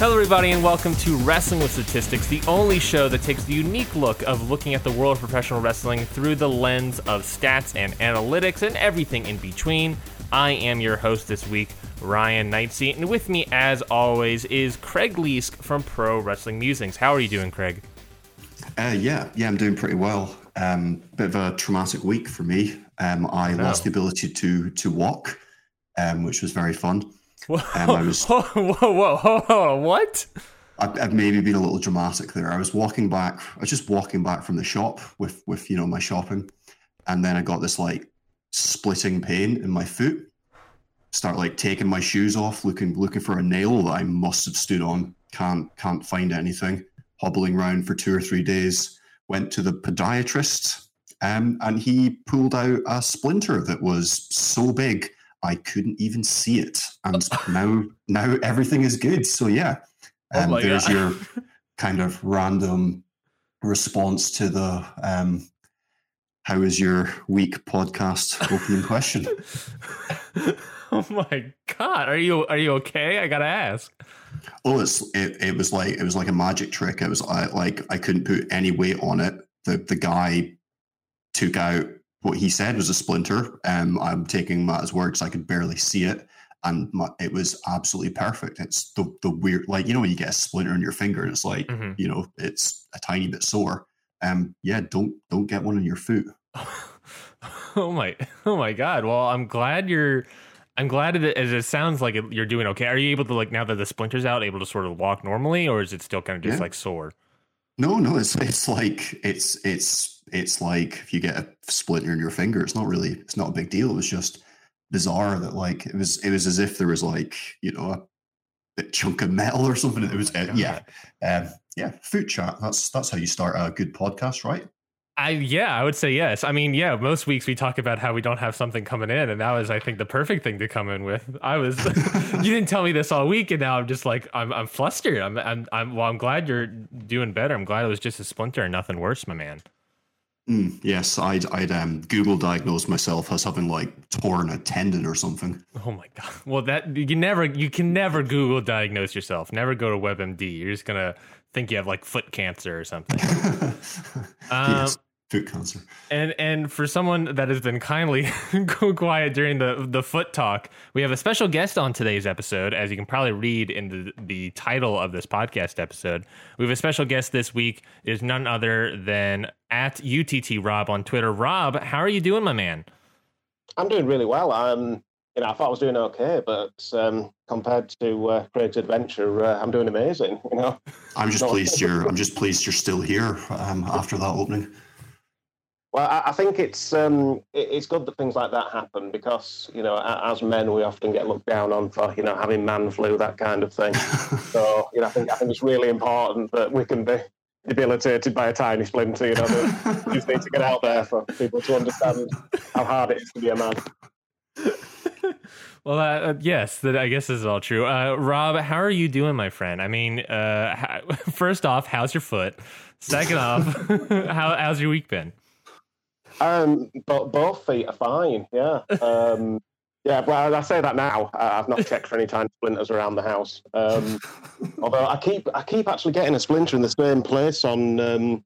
Hello, everybody, and welcome to Wrestling with Statistics, the only show that takes the unique look of looking at the world of professional wrestling through the lens of stats and analytics and everything in between. I am your host this week, Ryan Knightsey, and with me, as always, is Craig Leask from Pro Wrestling Musings. How are you doing, Craig? Uh, yeah, yeah, I'm doing pretty well. Um, bit of a traumatic week for me. Um, I No. lost the ability to to walk, um, which was very fun. Whoa, Um, I was- whoa, whoa, whoa, what? I've, I've maybe been a little dramatic there. I was walking back. I was just walking back from the shop with with you know my shopping, and then I got this like splitting pain in my foot. Start like taking my shoes off, looking looking for a nail that I must have stood on. Can't can't find anything. Hobbling around for two or three days. Went to the podiatrist, um, and he pulled out a splinter that was so big I couldn't even see it. And now now everything is good. So yeah, Oh um, my there's God. your kind of random response to the um, how is your week podcast opening question. oh my god, are you are you okay? I gotta ask. Oh, it's it, it was like it was like a magic trick. It was I, like I couldn't put any weight on it. The the guy took out what he said was a splinter. Um, I'm taking Matt's words. I could barely see it, and my, it was absolutely perfect. It's the the weird like you know when you get a splinter in your finger, and it's like Mhm. you know it's a tiny bit sore. Um, yeah, don't don't get one in your foot. oh my oh my god well i'm glad you're i'm glad that as it sounds like you're doing okay are you able to like now that the splinters out able to sort of walk normally or is it still kind of just Yeah. like sore No, no, it's it's like it's it's it's like if you get a splinter in your finger, it's not really it's not a big deal. It was just bizarre that like it was it was as if there was like you know a chunk of metal or something. It was uh, yeah, um, yeah. Food chat. That's that's how you start a good podcast, right? i yeah i would say yes i mean yeah most weeks we talk about how we don't have something coming in and that was i think the perfect thing to come in with i was you didn't tell me this all week and now i'm just like i'm, I'm flustered I'm, I'm i'm well i'm glad you're doing better i'm glad it was just a splinter and nothing worse my man Mm, yes, I'd I'd um, Google diagnosed myself as having like torn a tendon or something. Oh my god. Well, that you never you can never Google diagnose yourself. Never go to WebMD. You're just gonna think you have like foot cancer or something. yes, foot cancer. And and for someone that has been kindly quiet during the the foot talk, we have a special guest on today's episode. As you can probably read in the the title of this podcast episode, we have a special guest this week. It Is none other than at UTT Rob on Twitter. Rob, how are you doing, my man? I'm doing really well. Um, you know, I thought I was doing okay, but um, compared to uh, Craig's adventure, uh, I'm doing amazing. You know, I'm just pleased you're I'm just pleased you're still here um, after that opening. Well, I, I think it's um, it, it's good that things like that happen because you know, as men, we often get looked down on for you know having man flu, that kind of thing. So you know, I think I think it's really important that we can be debilitated by a tiny splinter. You know, that we just need to get out there for people to understand how hard it is to be a man. Well, uh, uh, yes, that I guess is all true. Uh, Rob, how are you doing, my friend? I mean, uh, how, first off, how's your foot? Second off, how, how's your week been? Um, but both feet are fine. Yeah. Um, yeah. Well, I say that now. I've not checked for any tiny splinters around the house. Um, although I keep, I keep actually getting a splinter in the same place on um,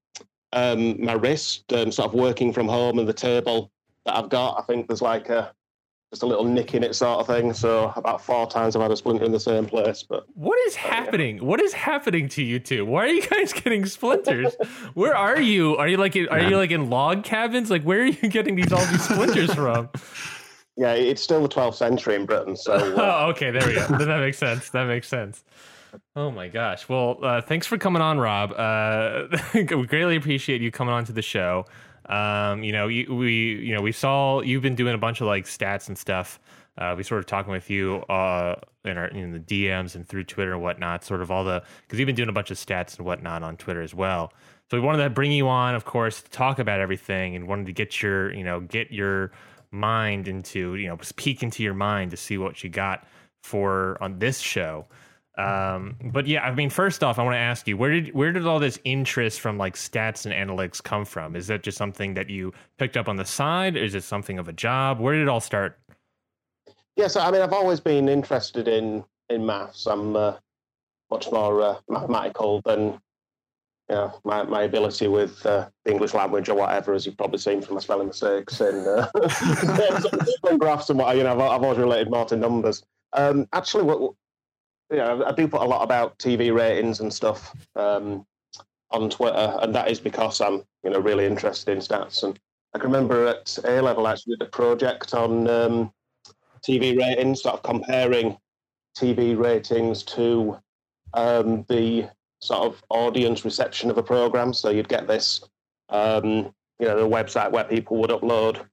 um, my wrist, um, sort of working from home, and the table that I've got. I think there's like a just a little nick in it, sort of thing. So about four times I've had a splinter in the same place. But What is happening? What is happening to you two? Why are you guys getting splinters? Where are you? Are you like in, are you like in log cabins? Like where are you getting these all these splinters from? yeah, it's still the 12th century in Britain. So uh, oh, okay, there we go. That makes sense. That makes sense. Oh my gosh. Well, uh, thanks for coming on, Rob. Uh, we greatly appreciate you coming on to the show. Um, you know, you, we, you know, we saw you've been doing a bunch of like stats and stuff. Uh, we sort of talking with you uh, in our in the DMs and through Twitter and whatnot. Sort of all the because you've been doing a bunch of stats and whatnot on Twitter as well. So we wanted to bring you on, of course, to talk about everything and wanted to get your, you know, get your mind into, you know, peek into your mind to see what you got for on this show. Um, but yeah, I mean, first off, I want to ask you where did where did all this interest from like stats and analytics come from? Is that just something that you picked up on the side? Is it something of a job? Where did it all start? Yeah, so I mean, I've always been interested in in maths. I'm uh, much more uh, mathematical than you know, my, my ability with uh, the English language or whatever, as you've probably seen from my spelling mistakes and uh, graphs and what you know, I've, I've always related more to numbers. Um, actually, what know, I do put a lot about TV ratings and stuff um, on Twitter, and that is because I'm you know really interested in stats. And I can remember at A level actually did a project on um, TV ratings, sort of comparing TV ratings to um, the sort of audience reception of a program. So you'd get this, um, you know, the website where people would upload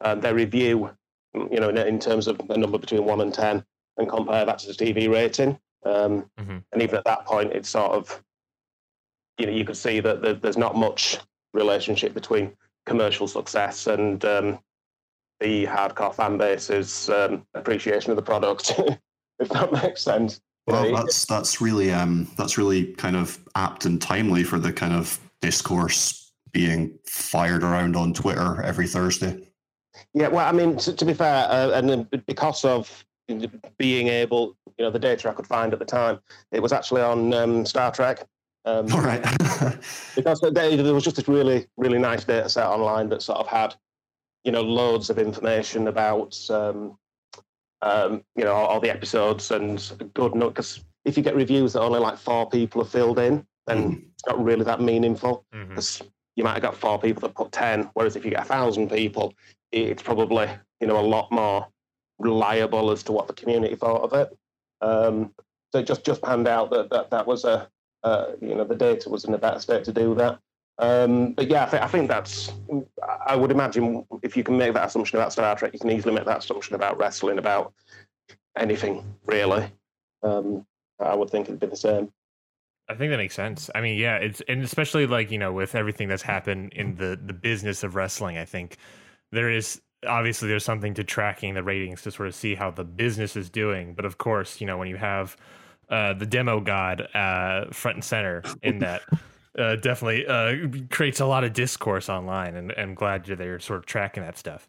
um, their review, you know, in, in, terms of a number between one and ten, and compare that to the TV rating. Um, mm-hmm. And even at that point, it's sort of, you know, you could see that there's not much relationship between commercial success and um, the hardcore fan base's um, appreciation of the product, if that makes sense. Well, that's that's really um, that's really kind of apt and timely for the kind of discourse being fired around on Twitter every Thursday. Yeah, well, I mean, to, to be fair, uh, and because of being able, you know, the data I could find at the time, it was actually on um, Star Trek. Um, All right. because there was just this really, really nice data set online that sort of had, you know, loads of information about um, um, you know, all, the episodes and good note. Because if you get reviews that only like four people have filled in, then mm. it's not really that meaningful. Because mm-hmm. you might have got four people that put ten, whereas if you get a thousand people, it's probably you know a lot more reliable as to what the community thought of it. Um, so it just just panned out that that, that was a uh, you know the data was in a better state to do that. Um, but yeah, I, th- I, think that's. I would imagine if you can make that assumption about Star Trek, you can easily make that assumption about wrestling, about anything really. Um, I would think it'd be the same. I think that makes sense. I mean, yeah, it's and especially like you know with everything that's happened in the the business of wrestling, I think there is obviously there's something to tracking the ratings to sort of see how the business is doing. But of course, you know when you have uh, the demo god uh, front and center in that uh, definitely uh, creates a lot of discourse online, and, and I'm glad they're there, sort of tracking that stuff.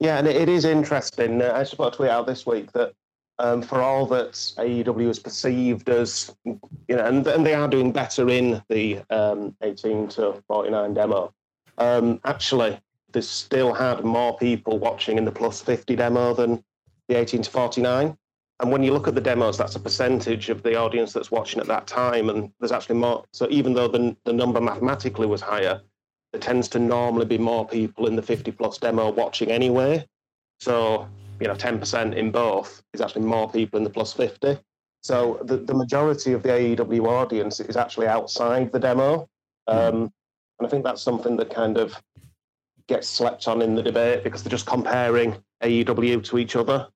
Yeah, and it is interesting. Uh, I just put a tweet out this week that um, for all that AEW is perceived as, you know, and, and they are doing better in the um, 18 to 49 demo. Um, actually, they still had more people watching in the plus 50 demo than the 18 to 49. And when you look at the demos, that's a percentage of the audience that's watching at that time. And there's actually more. So even though the, the number mathematically was higher, there tends to normally be more people in the 50 plus demo watching anyway. So, you know, 10% in both is actually more people in the plus 50. So the, the majority of the AEW audience is actually outside the demo. Um, and I think that's something that kind of gets slept on in the debate because they're just comparing AEW to each other.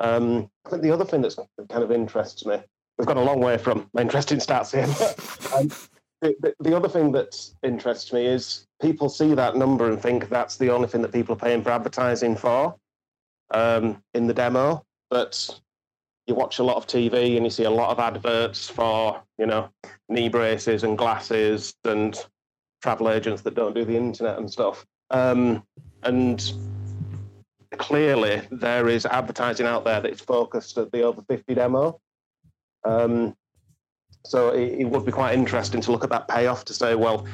Um, I think the other thing that's kind of interests me, we've gone a long way from my interest in stats here. Um, the, the, other thing that interests me is people see that number and think that's the only thing that people are paying for advertising for um, in the demo. But you watch a lot of TV and you see a lot of adverts for, you know, knee braces and glasses and travel agents that don't do the internet and stuff. Um, and clearly there is advertising out there that is focused at the over 50 demo. Um, so it, it, would be quite interesting to look at that payoff to say, well,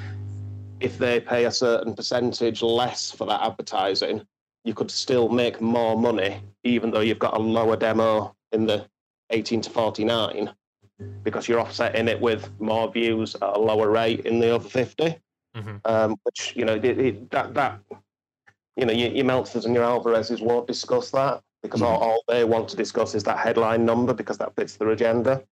if they pay a certain percentage less for that advertising, you could still make more money, even though you've got a lower demo in the 18 to 49, because you're offsetting it with more views at a lower rate in the over 50. Mm-hmm. Um, which you know it, it, that that you know, your, your Meltzers and your Alvarezes won't discuss that because mm-hmm. all, all, they want to discuss is that headline number because that fits their agenda.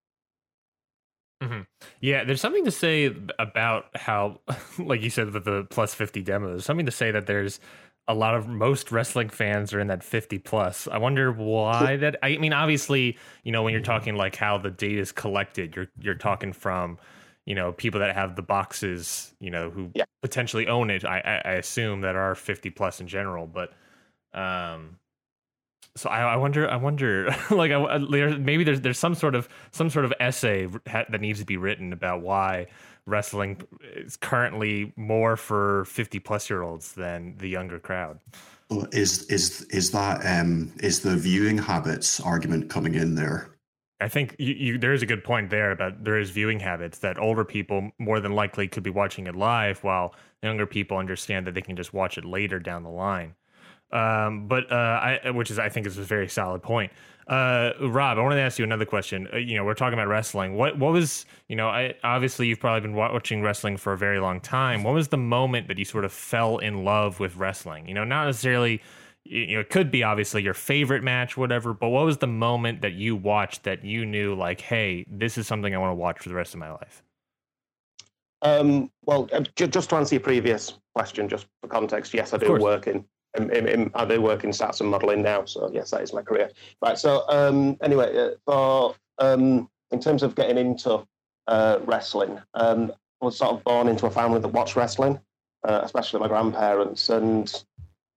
Mm-hmm. Yeah, there's something to say about how, like you said, with the plus 50 demos, something to say that there's a lot of most wrestling fans are in that 50 plus. I wonder why that. I mean, obviously, you know, when you're talking like how the data is collected, you're you're talking from you know people that have the boxes you know who yeah. potentially own it I, I assume that are 50 plus in general but um so I, I wonder i wonder like I, maybe there's there's some sort of some sort of essay that needs to be written about why wrestling is currently more for 50 plus year olds than the younger crowd is is is that um is the viewing habits argument coming in there I think you, you, there is a good point there about there is viewing habits that older people more than likely could be watching it live, while younger people understand that they can just watch it later down the line. Um, but uh, I, which is I think is a very solid point. Uh, Rob, I wanted to ask you another question. Uh, you know, we're talking about wrestling. What what was you know? I obviously you've probably been watching wrestling for a very long time. What was the moment that you sort of fell in love with wrestling? You know, not necessarily you know, it could be obviously your favorite match, whatever. But what was the moment that you watched that you knew, like, hey, this is something I want to watch for the rest of my life? Um, well, uh, just to answer your previous question, just for context, yes, I do work in, in, in, I do work in stats and modelling now, so yes, that is my career. Right. So um, anyway, uh, for um, in terms of getting into uh, wrestling, um, I was sort of born into a family that watched wrestling, uh, especially my grandparents, and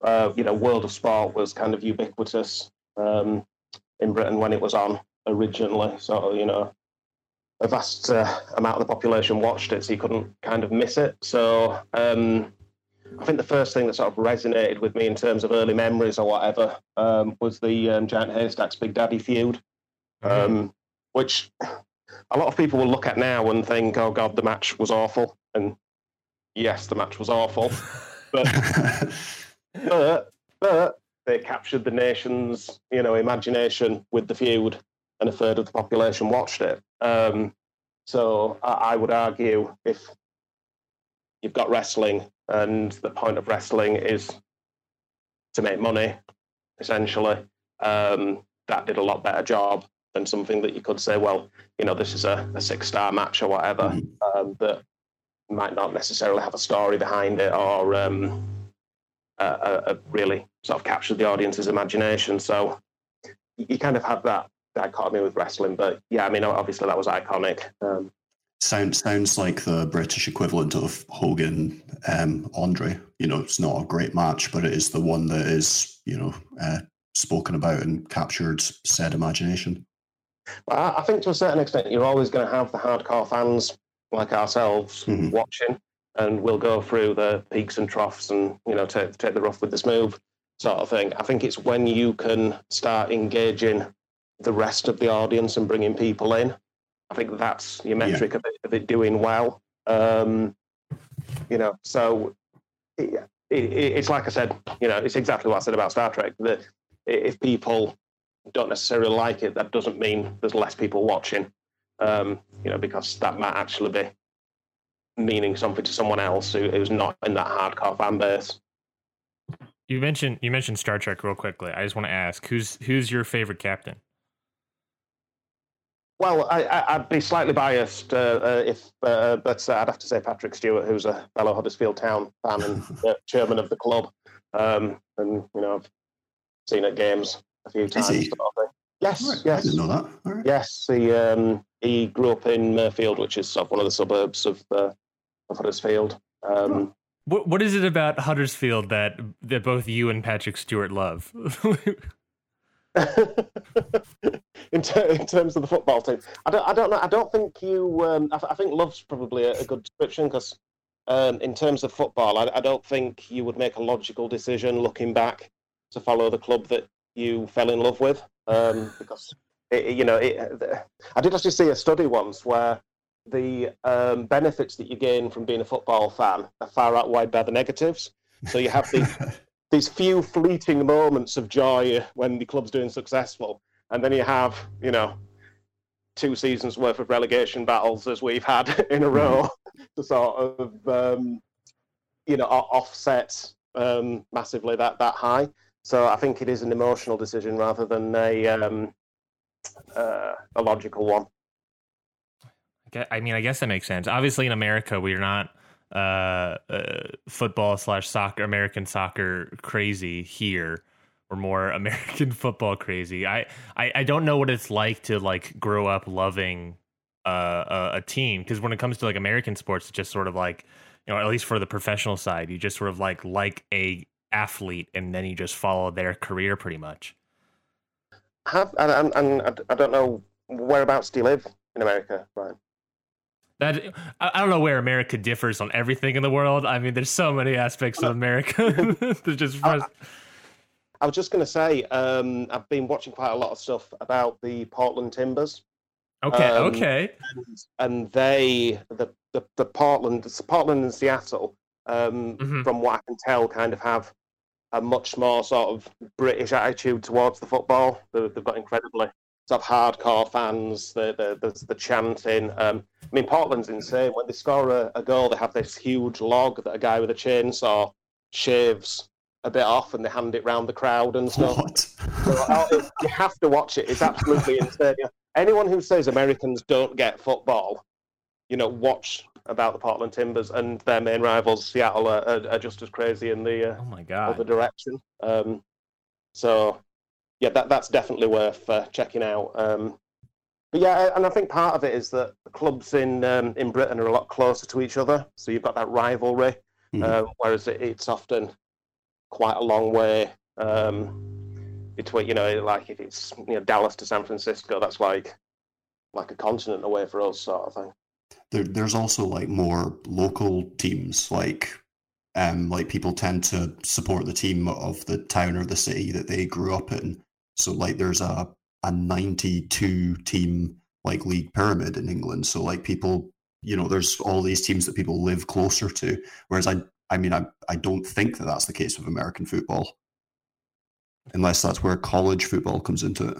uh, you know, World of Sport was kind of ubiquitous um, in Britain when it was on originally. So, you know, a vast uh, amount of the population watched it, so you couldn't kind of miss it. So, um, I think the first thing that sort of resonated with me in terms of early memories or whatever um, was the um, Giant Haystacks Big Daddy feud, mm-hmm. Um, which a lot of people will look at now and think, "Oh God, the match was awful." And yes, the match was awful, but but but they captured the nation's you know imagination with the feud, and a third of the population watched it. Um, so I, I would argue if you've got wrestling and the point of wrestling is to make money, essentially, um, that did a lot better job than something that you could say, well, you know, this is a, a six star match or whatever mm-hmm. um, that might not necessarily have a story behind it or um, uh, uh, really sort of captured the audience's imagination. So you kind of have that dichotomy with wrestling. But yeah, I mean, obviously that was iconic. Um, sounds sounds like the British equivalent of Hogan um, Andre. You know, it's not a great match, but it is the one that is you know uh, spoken about and captured said imagination. Well, I think to a certain extent, you're always going to have the hardcore fans like ourselves mm-hmm. watching and we'll go through the peaks and troughs and you know take take the rough with the smooth sort of thing. I think it's when you can start engaging the rest of the audience and bringing people in. I think that's your metric yeah. of, it, of it doing well. Um, you know, so it, it, it's like I said, you know, it's exactly what I said about Star Trek. That if people don't necessarily like it, that doesn't mean there's less people watching. Um, you know, because that might actually be meaning something to someone else who, who's not in that hardcore fan base. You mentioned you mentioned Star Trek real quickly. I just want to ask who's who's your favorite captain? Well, I, would be slightly biased uh, uh, if, uh, but uh, I'd have to say Patrick Stewart, who's a fellow Huddersfield Town fan and chairman of the club, um, and you know I've seen at games a few times. Yes, right. yes. I didn't know that. Right. Yes, he um, he grew up in Mirfield, which is sort of one of the suburbs of uh, of Huddersfield. Um, what what is it about Huddersfield that that both you and Patrick Stewart love? in, ter- in, terms of the football team, I don't I don't know. I don't think you. Um, I, I, think love's probably a, a good description because um, in terms of football, I, I, don't think you would make a logical decision looking back to follow the club that you fell in love with um, because. It, you know, it, I did actually see a study once where the um, benefits that you gain from being a football fan are far outweighed by the negatives. So you have these these few fleeting moments of joy when the club's doing successful, and then you have you know two seasons worth of relegation battles as we've had in a row to sort of um, you know offset um, massively that that high. So I think it is an emotional decision rather than a um, uh, a logical one. I mean, I guess that makes sense. Obviously, in America, we're not uh, uh, football slash soccer, American soccer crazy here. We're more American football crazy. I, I, I don't know what it's like to like grow up loving uh, a, a team because when it comes to like American sports, it's just sort of like you know, at least for the professional side, you just sort of like like a athlete and then you just follow their career pretty much. Have and, and I don't know whereabouts do you live in America, Brian? That I don't know where America differs on everything in the world. I mean, there's so many aspects of America that just. I, I was just going to say, um, I've been watching quite a lot of stuff about the Portland Timbers Okay, Um, okay. and, and they the, the the Portland Portland and Seattle um, Mhm. from what I can tell kind of have a much more sort of British attitude towards the football. They, they've got incredibly sort of hardcore fans. The the the, the chanting. Um, I mean, Portland's insane. When they score a, a goal, they have this huge log that a guy with a chainsaw shaves a bit off, and they hand it round the crowd and stuff. What? So, oh, you have to watch it. It's absolutely insane. Yeah. Anyone who says Americans don't get football, you know, watch about the Portland Timbers and their main rivals, Seattle, are, are, are just as crazy in the uh, Oh my other direction. Um, so, yeah, that that's definitely worth uh, checking out. Um, but yeah, and I think part of it is that the clubs in um, in Britain are a lot closer to each other, so you've got that rivalry, Mhm. uh, whereas it, it's often quite a long way um, between. You know, like if it's you know Dallas to San Francisco, that's like like a continent away for us, sort of thing. There, there's also like more local teams, like um, like people tend to support the team of the town or the city that they grew up in. So like there's a a 92 team like league pyramid in England. So like people, you know, there's all these teams that people live closer to. Whereas I, I mean, I, I don't think that that's the case with American football, unless that's where college football comes into it.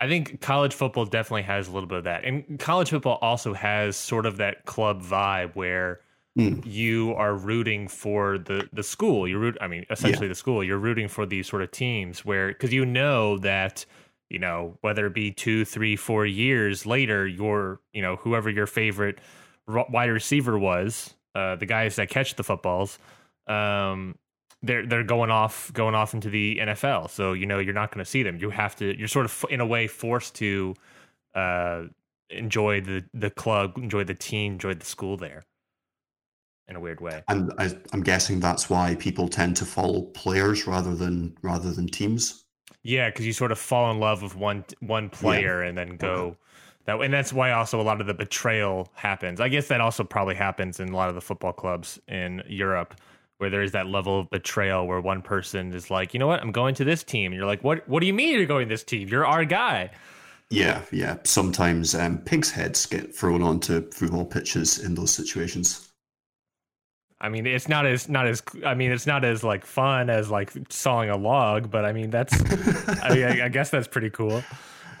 I think college football definitely has a little bit of that. And college football also has sort of that club vibe where Mm. you are rooting for the the school. You root I mean, essentially the school. You're rooting for these sort of teams where cuz you know that you know whether it be two, three, four years later, your you know whoever your favorite wide receiver was, uh, the guys that catch the footballs, um, they're they're going off going off into the NFL. So you know you're not going to see them. You have to. You're sort of in a way forced to uh, enjoy the the club, enjoy the team, enjoy the school there. In a weird way. And I, I'm guessing that's why people tend to follow players rather than rather than teams. Yeah, because you sort of fall in love with one one player and then go that way. And that's why also a lot of the betrayal happens. I guess that also probably happens in a lot of the football clubs in Europe where there is that level of betrayal where one person is like, you know what, I'm going to this team. And you're like, what what do you mean you're going to this team? You're our guy. Yeah, yeah. Sometimes um, pigs' heads get thrown onto football pitches in those situations. I mean, it's not as not as I mean, it's not as like fun as like sawing a log, but I mean, that's I mean, I, I guess that's pretty cool.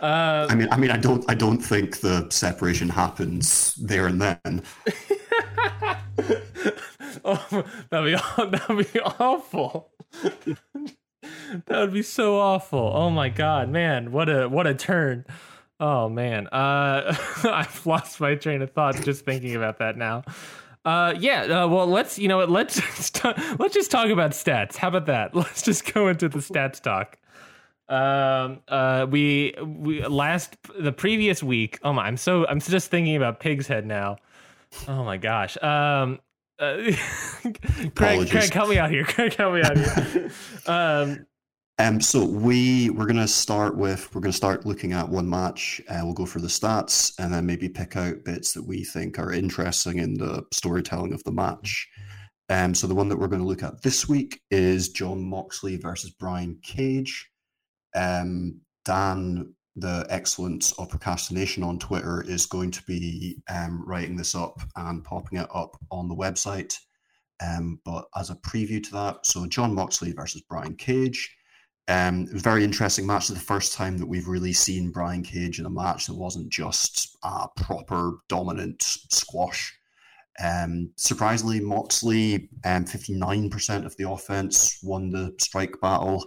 Uh, I mean, I mean, I don't, I don't think the separation happens there and then. oh, that'd be that'd be awful. that would be so awful. Oh my god, man, what a what a turn. Oh man, uh, I've lost my train of thought just thinking about that now. Uh, yeah. Uh, well, let's you know what. Let's just, let's just talk about stats. How about that? Let's just go into the stats talk. Um. Uh. We we last the previous week. Oh my! I'm so I'm just thinking about Pig's Head now. Oh my gosh. Um. Uh, Craig, Craig, help me out here. Craig, help me out here. um. Um, so we we're gonna start with we're gonna start looking at one match. Uh, we'll go for the stats and then maybe pick out bits that we think are interesting in the storytelling of the match. Um, so the one that we're going to look at this week is Jon Moxley versus Brian Cage. Um, Dan, the excellence of procrastination on Twitter, is going to be um, writing this up and popping it up on the website. Um, but as a preview to that, so Jon Moxley versus Brian Cage. Um, it was very interesting match. The first time that we've really seen Brian Cage in a match that wasn't just a proper dominant squash. Um, surprisingly, Moxley, um, 59% of the offense won the strike battle.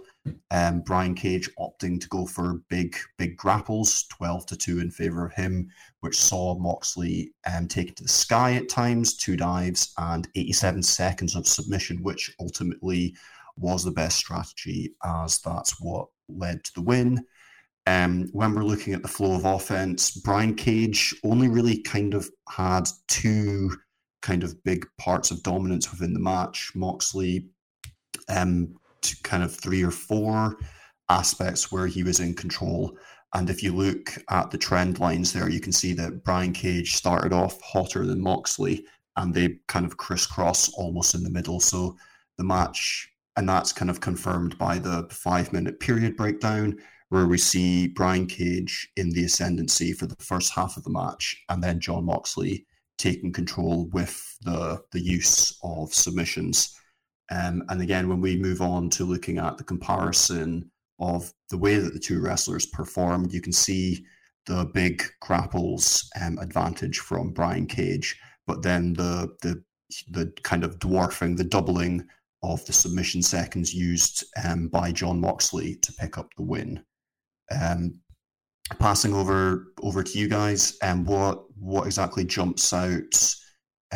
Um, Brian Cage opting to go for big, big grapples, 12 to 2 in favor of him, which saw Moxley um, take to the sky at times, two dives, and 87 seconds of submission, which ultimately was the best strategy, as that's what led to the win. Um, when we're looking at the flow of offense, Brian Cage only really kind of had two kind of big parts of dominance within the match. Moxley, um, kind of three or four aspects where he was in control. And if you look at the trend lines there, you can see that Brian Cage started off hotter than Moxley, and they kind of crisscross almost in the middle. So the match, and that's kind of confirmed by the five minute period breakdown, where we see Brian Cage in the ascendancy for the first half of the match, and then Jon Moxley taking control with the the use of submissions. Um, and again, when we move on to looking at the comparison of the way that the two wrestlers performed, you can see the big grapples um, advantage from Brian Cage, but then the the the kind of dwarfing, the doubling of the submission seconds used um, by Jon Moxley to pick up the win. Um, passing over over to you guys, and um, what what exactly jumps out?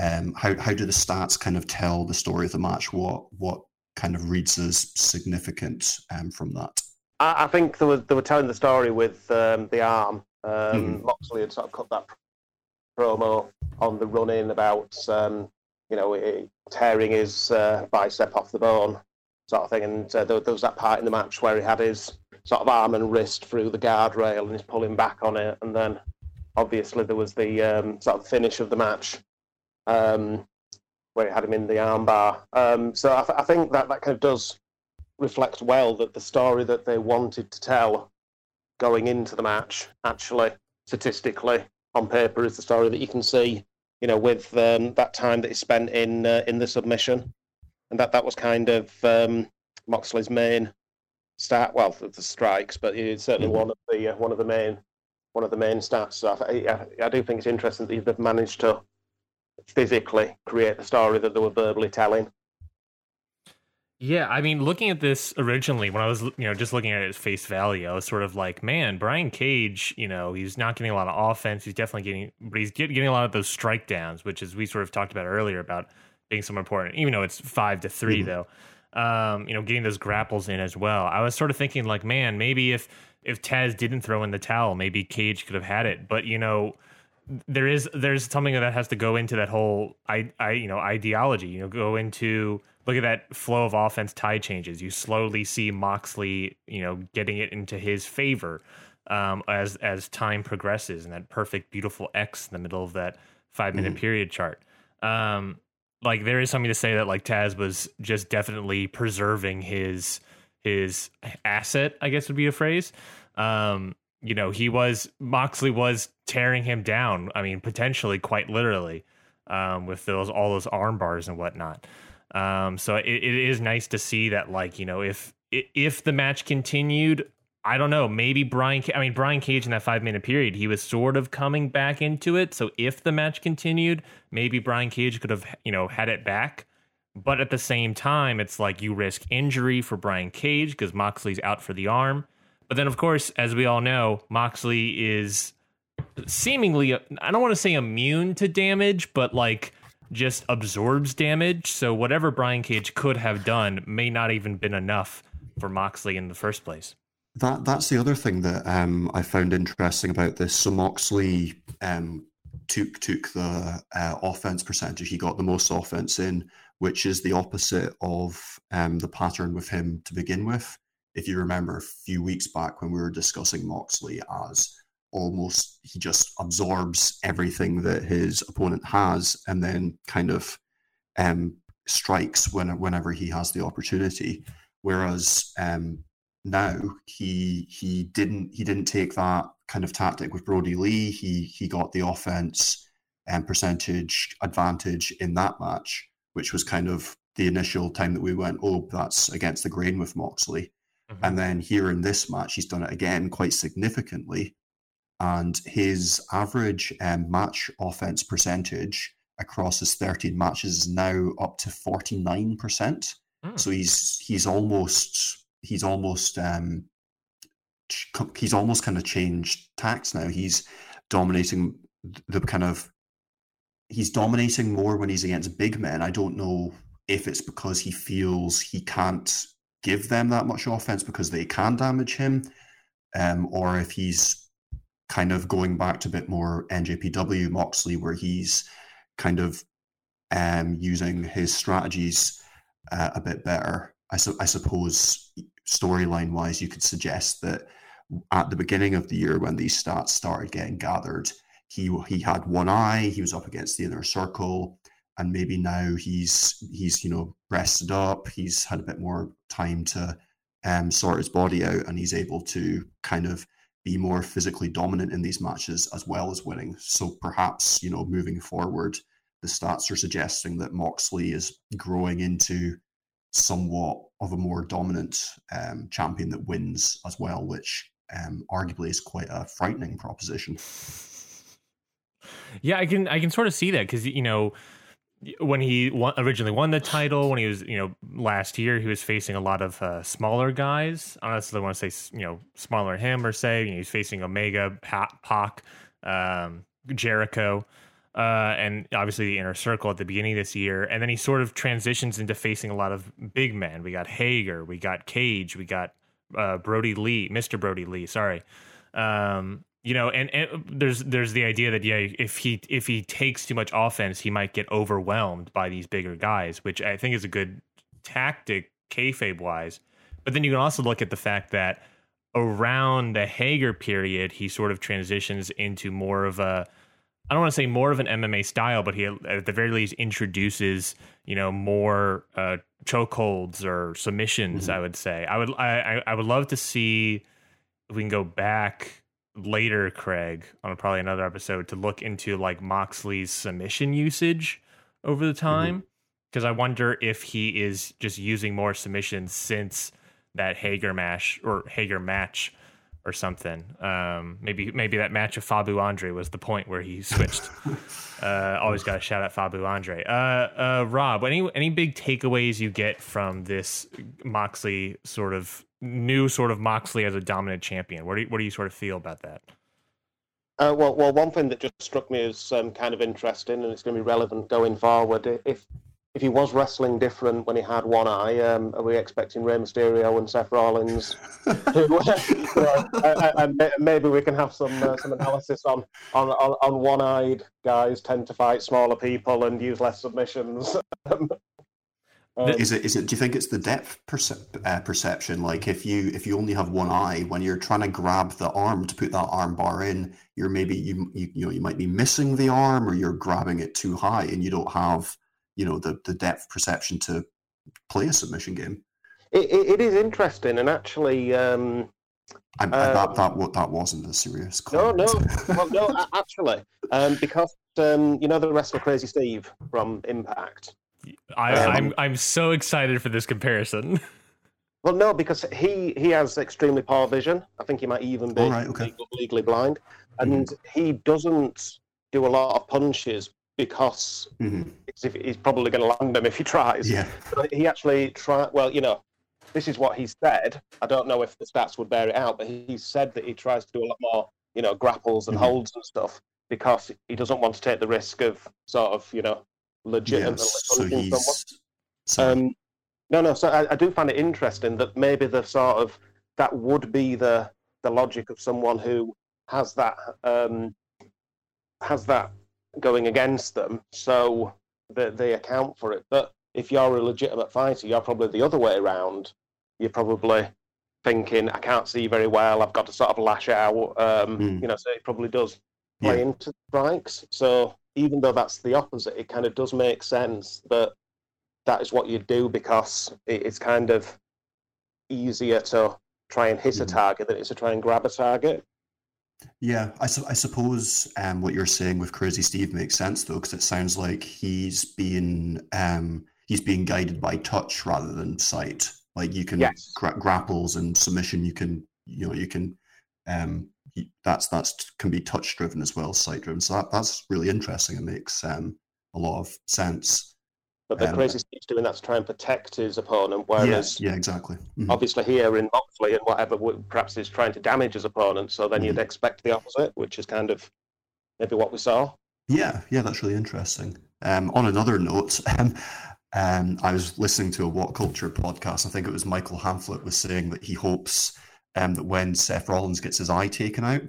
Um, how how do the stats kind of tell the story of the match? What what kind of reads as significant um, from that? I, I, think they were they were telling the story with um, the arm. Um, mm-hmm. Moxley had sort of cut that promo on the run in about um, you know tearing his uh, bicep off the bone sort of thing, and uh, there, there was that part in the match where he had his sort of arm and wrist through the guardrail and he's pulling back on it. And then obviously there was the um, sort of finish of the match um, where he had him in the armbar. Um, so I, th- I, think that that kind of does reflect well that the story that they wanted to tell going into the match actually statistically on paper is the story that you can see you know with um, that time that he spent in uh, in the submission and that that was kind of um, Moxley's main start. Well, the strikes, but it's certainly mm-hmm. one of the uh, one of the main one of the main stats. So I, I, I, do think it's interesting that they've managed to physically create the story that they were verbally telling. Yeah, I mean, looking at this originally, when I was, you know, just looking at it at face value, I was sort of like, man, Brian Cage, you know, he's not getting a lot of offense. He's definitely getting, but he's getting a lot of those strike downs, which is we sort of talked about earlier about being so important, even though it's five to 3 mm-hmm. though um, you know, getting those grapples in as well. I was sort of thinking like, man, maybe if if Taz didn't throw in the towel, maybe Cage could have had it. But you know, there is there's something that has to go into that whole I I you know ideology. You know, go into look at that flow of offense tie changes. You slowly see Moxley, you know, getting it into his favor um, as as time progresses, and that perfect, beautiful X in the middle of that five minute mm-hmm. period chart. Um, like there is something to say that like Taz was just definitely preserving his his asset, I guess would be a phrase. Um, you know, he was Moxley was tearing him down. I mean, potentially quite literally, um, with those all those arm bars and whatnot. Um, so it, it is nice to see that, like, you know, if if the match continued, I don't know. Maybe Brian. I mean, Brian Cage in that five minute period, he was sort of coming back into it. So if the match continued, maybe Brian Cage could have, you know, had it back. But at the same time, it's like you risk injury for Brian Cage because Moxley's out for the arm. But then, of course, as we all know, Moxley is seemingly, I don't want to say immune to damage, but like just absorbs damage. So whatever Brian Cage could have done may not even been enough for Moxley in the first place. That that's the other thing that um, I found interesting about this. So Moxley um, took took the uh, offense percentage. He got the most offense in, which is the opposite of um, the pattern with him to begin with. If you remember a few weeks back when we were discussing Moxley as almost he just absorbs everything that his opponent has and then kind of um, strikes when, whenever he has the opportunity. Whereas um, now he he didn't he didn't take that kind of tactic with Brodie Lee. He he got the offense and percentage advantage in that match, which was kind of the initial time that we went, oh, that's against the grain with Moxley. Mm-hmm. And then here in this match, he's done it again quite significantly. And his average um, match offense percentage across his 13 matches is now up to 49%. Mm. So he's he's almost he's almost um, he's almost kind of changed tacks now. He's dominating the kind of he's dominating more when he's against big men. I don't know if it's because he feels he can't give them that much offense because they can damage him, um, or if he's kind of going back to a bit more NJPW Moxley, where he's kind of um, using his strategies uh, a bit better. I, su- I suppose storyline wise, you could suggest that at the beginning of the year when these stats started getting gathered, he he had one eye, he was up against the inner circle, and maybe now he's he's you know rested up, he's had a bit more time to um, sort his body out, and he's able to kind of be more physically dominant in these matches as well as winning. So perhaps you know moving forward, the stats are suggesting that Moxley is growing into somewhat of a more dominant um, champion that wins as well, which um, arguably is quite a frightening proposition. Yeah, I can I can sort of see that because you know when he won, originally won the title, when he was, you know, last year, he was facing a lot of uh, smaller guys. Honestly, I don't want to say, you know, smaller than him or say, you know, he's facing Omega, Pac, um, Jericho, uh, and obviously the inner circle at the beginning of this year. And then he sort of transitions into facing a lot of big men. We got Hager, we got Cage, we got uh, Brodie Lee, Mr. Brodie Lee, sorry. Um, you know and, and there's there's the idea that yeah if he if he takes too much offense he might get overwhelmed by these bigger guys which i think is a good tactic kayfabe wise but then you can also look at the fact that around the hager period he sort of transitions into more of a I don't want to say more of an MMA style, but he at the very least introduces you know more uh, chokeholds or submissions. Mm-hmm. I would say I would I I would love to see if we can go back later, Craig, on probably another episode to look into like Moxley's submission usage over the time. Because mm-hmm. I wonder if he is just using more submissions since that Hager match or Hager match or something. Um, maybe maybe that match of Fabu Andre was the point where he switched. uh, always got to shout out Fabu Andre. Uh, uh, Rob, any any big takeaways you get from this Moxley sort of new sort of Moxley as a dominant champion? What do you, what do you sort of feel about that? Uh, well, well, one thing that just struck me as um, kind of interesting, and it's going to be relevant going forward. If if he was wrestling different when he had one eye, um, are we expecting Rey Mysterio and Seth Rollins? to, and maybe we can have some uh, some analysis on, on on on one-eyed guys tend to fight smaller people and use less submissions. Um, is it? Is it? Do you think it's the depth perce- uh, perception? Like if you if you only have one eye, when you're trying to grab the arm to put that arm bar in, you're maybe you you, you know you might be missing the arm or you're grabbing it too high, and you don't have you know the the depth perception to play a submission game. it, it, it is interesting, and actually. Um... I, uh, that that what that wasn't a serious. Comment. No, no, well, no. Actually, um, because um, you know the wrestler Crazy Steve from Impact. I, um, I'm I'm so excited for this comparison. Well, no, because he he has extremely poor vision. I think he might even be right, okay. legally blind, and mm-hmm. he doesn't do a lot of punches because mm-hmm. he's probably going to land them if he tries. Yeah. But he actually try. Well, you know, this is what he said. I don't know if the stats would bear it out, but he said that he tries to do a lot more, you know, grapples and mm-hmm. holds and stuff because he doesn't want to take the risk of sort of, you know, legitimately yeah, so someone. Um, no, no. So I, I, do find it interesting that maybe the sort of that would be the the logic of someone who has that um, has that going against them, so that they account for it. But if you're a legitimate fighter, you're probably the other way around. You're probably thinking, I can't see very well. I've got to sort of lash out. Um, mm. You know, so it probably does play yeah. into strikes. So even though that's the opposite, it kind of does make sense that that is what you do because it's kind of easier to try and hit a mm-hmm. target than it is to try and grab a target. Yeah, I, su- I suppose um, what you're saying with Crazy Steve makes sense though, because it sounds like he's being um, he's being guided by touch rather than sight. Like you can yes. gra- grapples and submission, you can you know you can um, that's that's can be touch driven as well, sight driven. So that, that's really interesting. It makes um, a lot of sense. But the um, crazy Steve's doing that to try and protect his opponent, whereas yeah, yeah exactly. Mm-hmm. Obviously, here in Moxley and whatever, perhaps he's trying to damage his opponent. So then mm-hmm. you'd expect the opposite, which is kind of maybe what we saw. Yeah, yeah, that's really interesting. Um, on another note, um, um, I was listening to a What Culture podcast. I think it was Michael Hamflett was saying that he hopes um, that when Seth Rollins gets his eye taken out,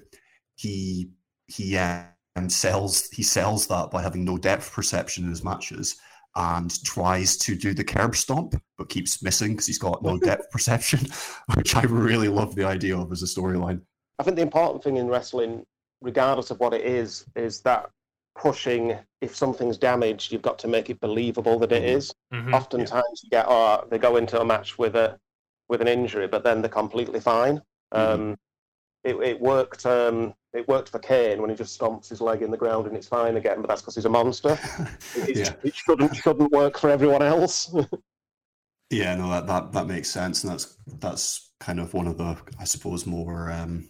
he he um, sells he sells that by having no depth perception in his matches and tries to do the curb stomp, but keeps missing because he's got no depth perception, which I really love the idea of as a storyline. I think the important thing in wrestling, regardless of what it is, is that pushing. If something's damaged, you've got to make it believable that it is. mm-hmm. Mm-hmm. Oftentimes, yeah. you get oh, they go into a match with a with an injury, but then they're completely fine. Um, it, it worked. Um, it worked for Kane when he just stomps his leg in the ground and it's fine again. But that's because he's a monster. It, yeah. it shouldn't shouldn't work for everyone else. Yeah, no, that, that that makes sense, and that's that's kind of one of the, I suppose, more um,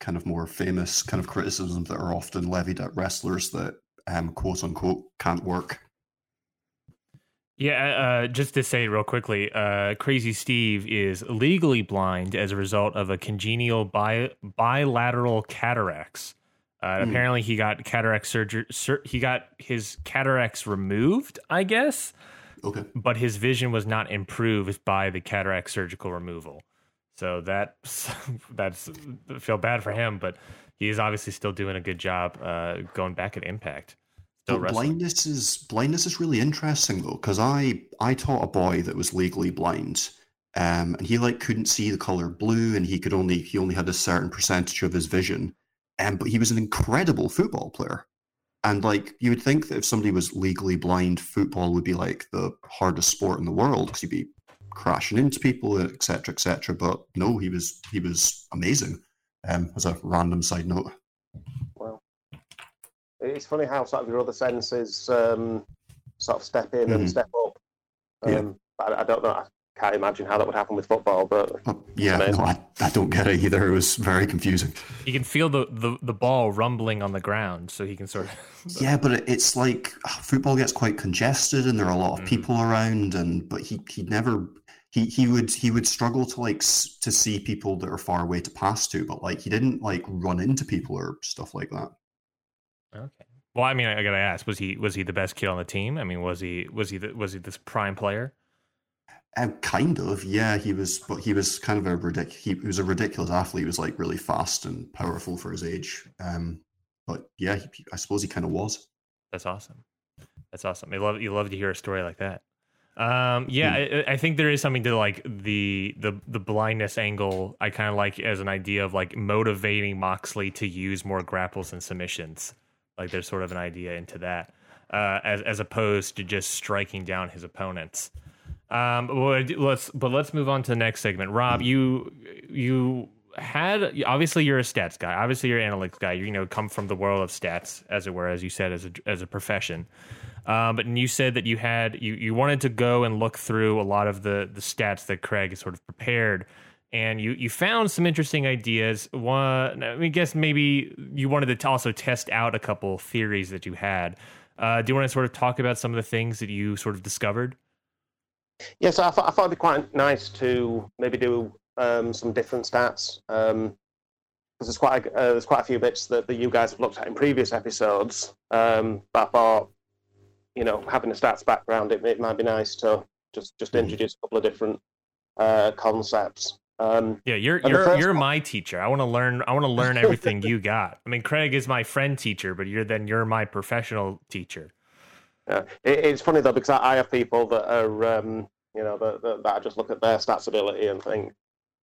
kind of more famous kind of criticisms that are often levied at wrestlers that um, quote unquote can't work. Yeah, uh, just to say real quickly, uh, Crazy Steve is legally blind as a result of a congenital bi- bilateral cataracts. Uh, Hmm. Apparently, he got cataract surgery. Sur- he got his cataracts removed, I guess, Okay. but his vision was not improved by the cataract surgical removal. So that's that's I feel bad for him, but he is obviously still doing a good job uh, going back at Impact. Still But wrestling. blindness is blindness is really interesting though, because I I taught a boy that was legally blind, um, and he like couldn't see the color blue, and he could only he only had a certain percentage of his vision, um, but he was an incredible football player, and like you would think that if somebody was legally blind, football would be like the hardest sport in the world because you'd be crashing into people, etc., etc. But no, he was he was amazing. Um, as a random side note. Well, it's funny how sort of your other senses um, sort of step in and Mhm. step up. Yeah. Um, I, I don't know. I can't imagine how that would happen with football, but Uh, yeah, Amazing. no, I, I don't get it either. It was very confusing. He can feel the, the, the ball rumbling on the ground, so he can sort of. Yeah, but it, it's like ah, football gets quite congested, and there are a lot of Mhm. people around, and but he he never he he would he would struggle to like to see people that are far away to pass to, but like he didn't like run into people or stuff like that. Okay. Well, I mean, I gotta ask: was he was he the best kid on the team? I mean, was he was he the, was he this prime player? Um, kind of, yeah. He was, but he was kind of a ridiculous. He, he was a ridiculous athlete. He was like really fast and powerful for his age. Um, but yeah, he, I suppose he kind of was. That's awesome. That's awesome. I love you love to hear a story like that. Um, yeah, I, I think there is something to like the the the blindness angle. I kind of like as an idea of like motivating Moxley to use more grapples and submissions. Like there's sort of an idea into that, uh, as as opposed to just striking down his opponents. Um, well, let's but let's move on to the next segment. Rob, you you had obviously you're a stats guy. Obviously you're an analytics guy. You, you know come from the world of stats, as it were, as you said, as a as a profession. Um, but you said that you had you you wanted to go and look through a lot of the the stats that Craig has sort of prepared, and you you found some interesting ideas. One, I mean, guess maybe you wanted to also test out a couple theories that you had. Uh, do you want to sort of talk about some of the things that you sort of discovered? Yes, I thought, I thought it'd be quite nice to maybe do um, some different stats because there's quite a, uh, there's quite a few bits that, that you guys have looked at in previous episodes. Um, but I thought, you know, having a stats background, it, it might be nice to just just Mhm. introduce a couple of different uh, concepts. Um, Yeah, you're you're you're my teacher. I want to learn. I want to learn everything you got. I mean, Craig is my friend teacher, but you're then you're my professional teacher. Yeah, it, it's funny though because I, I have people that are, um, you know, that, that, that I just look at their stats ability and think,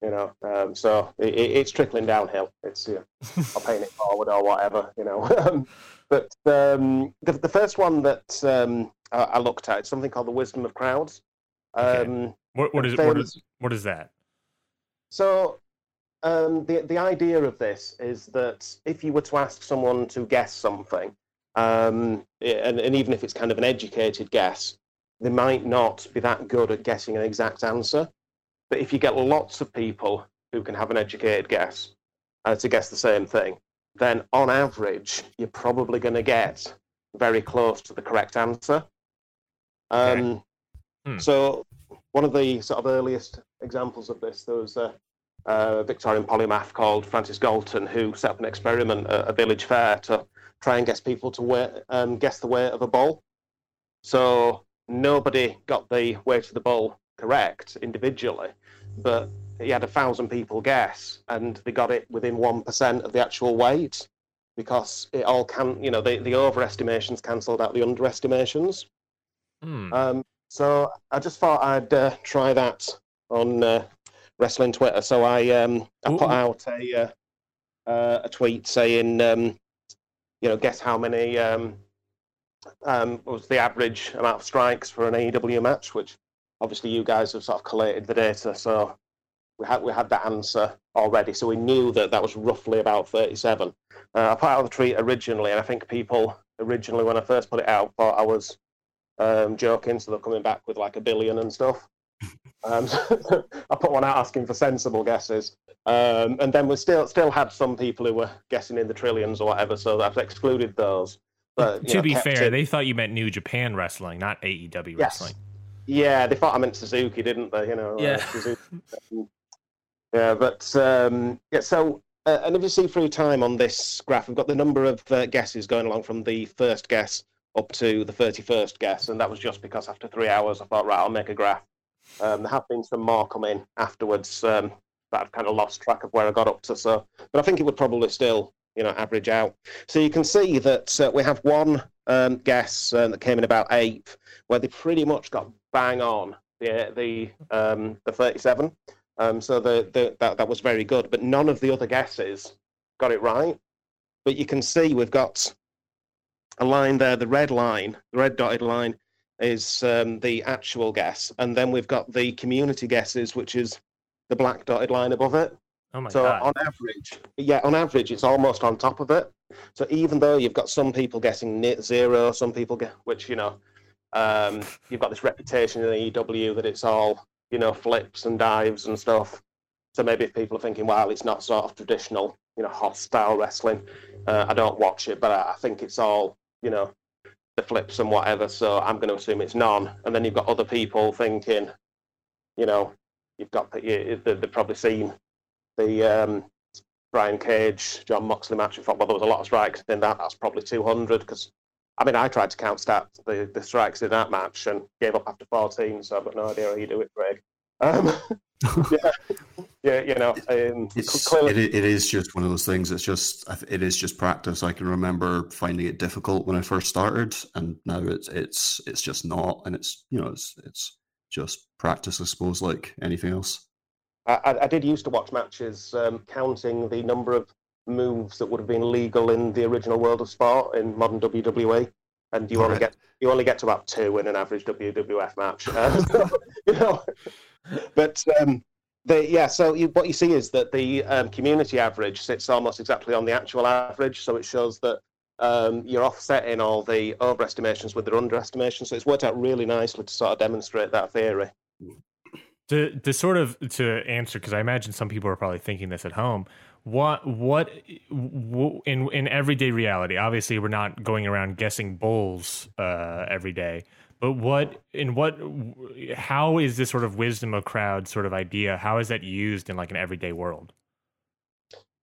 you know, um, so it, it- it's trickling downhill. It's you know, or paying it forward or whatever, you know. Um, but um, the, the first one that um, I, I looked at is something called the wisdom of crowds. Okay. Um, What what is what is what is that? So um, the the idea of this is that if you were to ask someone to guess something, um, and, and even if it's kind of an educated guess, they might not be that good at guessing an exact answer. But if you get lots of people who can have an educated guess uh, to guess the same thing, then on average you're probably going to get very close to the correct answer. Okay. Um, Hmm. So one of the sort of earliest examples of this, there was a, a Victorian polymath called Francis Galton who set up an experiment at a village fair to try and guess people to weigh, um, guess the weight of a ball. So nobody got the weight of the ball correct individually, but he had a thousand people guess, and they got it within one percent of the actual weight because it all can, you know, the, the overestimations cancelled out the underestimations. Hmm. Um, so I just thought I'd uh, try that on uh, wrestling Twitter. So I um, I put out a uh, uh, a tweet saying, um, you know, guess how many um, um, was the average amount of strikes for an AEW match, which obviously you guys have sort of collated the data. So we had we had that answer already, so we knew that that was roughly about 37. Uh, I put out the tweet originally, and I think people originally, when I first put it out, thought I was um, joking, so they're coming back with like a billion and stuff. Um, so I put one out asking for sensible guesses, um, and then we still still had some people who were guessing in the trillions or whatever. So I've excluded those. But, to know, be fair, it. they thought you meant New Japan Wrestling, not AEW yes. Wrestling. Yeah, they thought I meant Suzuki, didn't they? You know. Uh, yeah. Uh, yeah, but um, yeah. So, uh, and if you see through time on this graph, we've got the number of uh, guesses going along from the first guess up to the thirty-first guess, and that was just because after three hours, I thought, right, I'll make a graph. Um, there have been some more come in afterwards um, that I've kind of lost track of where I got up to. So, but I think it would probably still, you know, average out. So you can see that uh, we have one um, guess uh, that came in about eighth, where they pretty much got bang on the the um, the 37. Um, so the, the that that was very good, but none of the other guesses got it right. But you can see we've got a line there, the red line, the red dotted line is um, the actual guess, and then we've got the community guesses, which is the black dotted line above it. Oh my so God. on average, yeah, on average, it's almost on top of it. So even though you've got some people guessing zero, some people get, which you know, um, you've got this reputation in the EW that it's all, you know, flips and dives and stuff. So maybe if people are thinking, well, it's not sort of traditional, you know, hostile wrestling, uh, I don't watch it, but I, I think it's all, you know, the flips and whatever. So I'm going to assume it's none. And then you've got other people thinking, you know, you've got you, they've probably seen the um, Brian Cage, Jon Moxley match and thought, well, there was a lot of strikes in that. That's probably 200 because I mean, I tried to count stats, the, the strikes in that match and gave up after 14, so I've got no idea how you do it, Greg. Um, yeah, yeah, you know, um, clearly... it, it is just one of those things. It's just, it is just practice. I can remember finding it difficult when I first started, and now it's it's it's just not, and it's you know, it's it's just practice, I suppose, like anything else. I, I did used to watch matches um, counting the number of moves that would have been legal in the original world of sport in modern WWE, and you only get you only get to about two in an average WWF match. Uh, you know, but um, the, yeah, so you, what you see is that the um, community average sits almost exactly on the actual average, so it shows that um, you're offsetting all the overestimations with the underestimations. So it's worked out really nicely to sort of demonstrate that theory. To, to sort of to answer, because I imagine some people are probably thinking this at home what what in in everyday reality obviously we're not going around guessing bulls uh, every day but what in what how is this sort of wisdom of crowd sort of idea how is that used in like an everyday world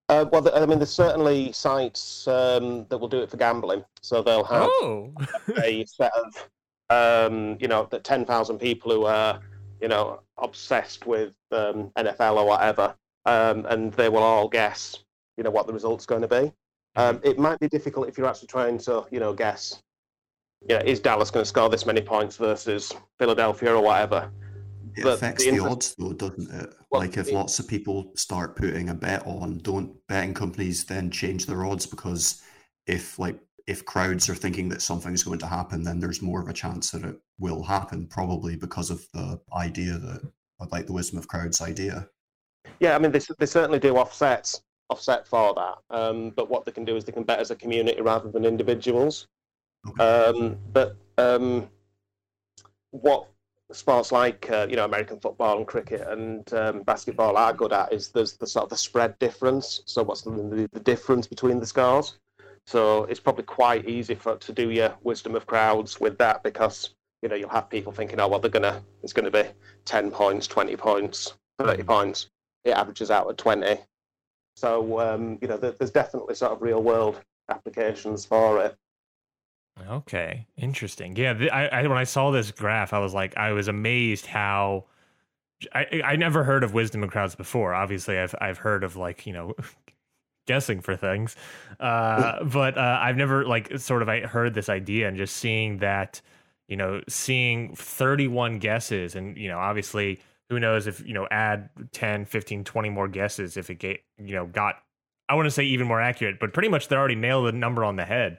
uh, well, I mean, there's certainly sites um, that will do it for gambling. So they'll have oh. a set of, um, you know, the 10,000 people who are, you know, obsessed with um, NFL or whatever um, and they will all guess, you know, what the result's going to be. Um, it might be difficult if you're actually trying to, you know, guess, you know, is Dallas going to score this many points versus Philadelphia or whatever. It but affects the, the odds, though, doesn't it? Well, like if it, lots of people start putting a bet on, don't betting companies then change their odds because if like if crowds are thinking that something's going to happen, then there's more of a chance that it will happen, probably because of the idea that, like the wisdom of crowds idea. Yeah, I mean, they, they certainly do offset offset for that. Um, but what they can do is they can bet as a community rather than individuals. Okay. Um, but um, what sports like uh, you know American football and cricket and um, basketball are good at is there's the sort of the spread difference. So what's the, the, difference between the scores? So it's probably quite easy for to do your wisdom of crowds with that because you know you'll have people thinking, oh well, they're gonna it's gonna be ten points, twenty points, thirty mm. points it averages out at 20. So, um, you know, there's definitely sort of real world applications for it. Okay, interesting. Yeah, I, I, when I saw this graph, I was like, I was amazed how I I never heard of wisdom in crowds before. Obviously, I've I've heard of like you know guessing for things, uh, but uh, I've never like sort of I heard this idea and just seeing that you know seeing 31 guesses and you know obviously who knows if you know add 10 15 20 more guesses if it get you know got i want to say even more accurate but pretty much they already nailed the number on the head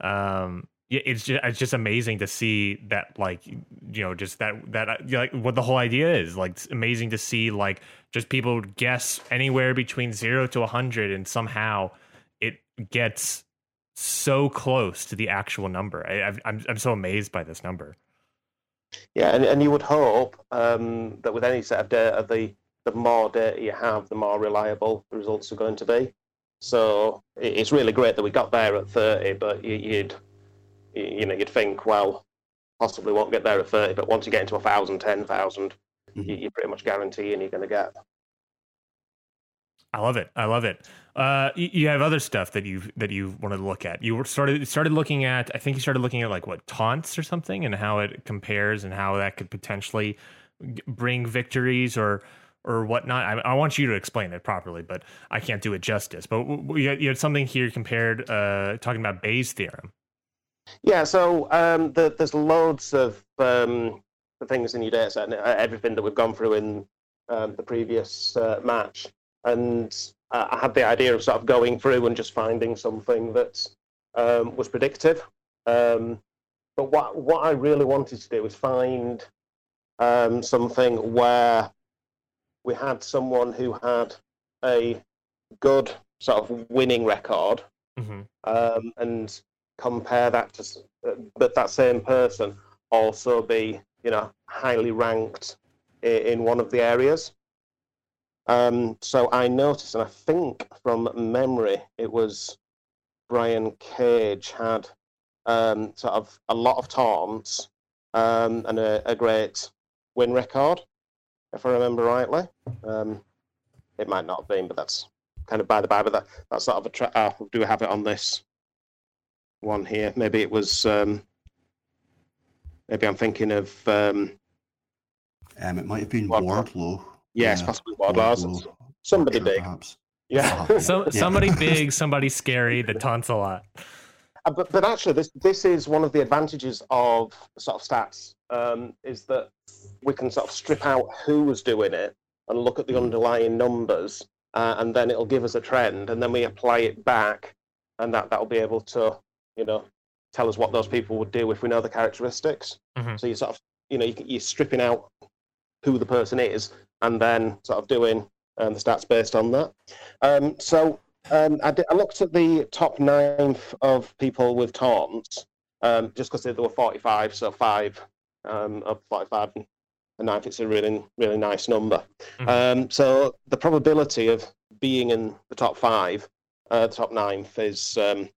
um yeah, it's just it's just amazing to see that like you know just that that uh, like what the whole idea is like it's amazing to see like just people guess anywhere between zero to a hundred and somehow it gets so close to the actual number. I, I've, I'm I'm so amazed by this number. Yeah, and, and you would hope um, that with any set of data, the the more data you have, the more reliable the results are going to be. So it's really great that we got there at 30, but you'd you know you'd think, well, possibly won't get there at 30, but once you get into a thousand, ten thousand, you, Mhm. you're pretty much guaranteeing you're going to get. I love it. I love it. Uh, you, you have other stuff that you that you wanted to look at. You were started started looking at. I think you started looking at like what taunts or something, and how it compares, and how that could potentially bring victories or or whatnot. I, I want you to explain it properly, but I can't do it justice. But you had, you had something here compared, uh, talking about Bayes' theorem. Yeah, so um, the, there's loads of um, the things in your data set, and uh, everything that we've gone through in um, the previous uh, match. And uh, I had the idea of sort of going through and just finding something that um, was predictive. Um, but what what I really wanted to do was find um, something where we had someone who had a good sort of winning record Mm-hmm. um, and compare that to, but that same person also be, you know, highly ranked in, one of the areas. Um, so I noticed, and I think from memory, it was Brian Cage had um, sort of a lot of taunts um, and a, a great win record, if I remember rightly. Um, it might not have been, but that's kind of by the by. But that, that's sort of a tra- uh, do we have it on this one here? Maybe it was. Um, maybe I'm thinking of. Um, Um, it might have been Wardlow. Wardlow. yes, Yeah, possibly Wardlow's. Wardlow, Somebody Archer, big. perhaps. Yeah. Oh, So Yeah. somebody big, somebody scary that taunts a lot. Uh, but, but actually, this this is one of the advantages of sort of stats um, is that we can sort of strip out who was doing it and look at the underlying numbers, uh, and then it'll give us a trend, and then we apply it back, and that that'll be able to you know tell us what those people would do if we know the characteristics. Mhm. So you sort of you know you, you're stripping out who the person is, and then sort of doing um, the stats based on that. Um, so um, I, did, I looked at the top ninth of people with taunts, um, just because there were 45, so five um, of 45 and ninth. It's a really, really nice number. Mhm. Um, so the probability of being in the top five, uh, the top ninth, is um,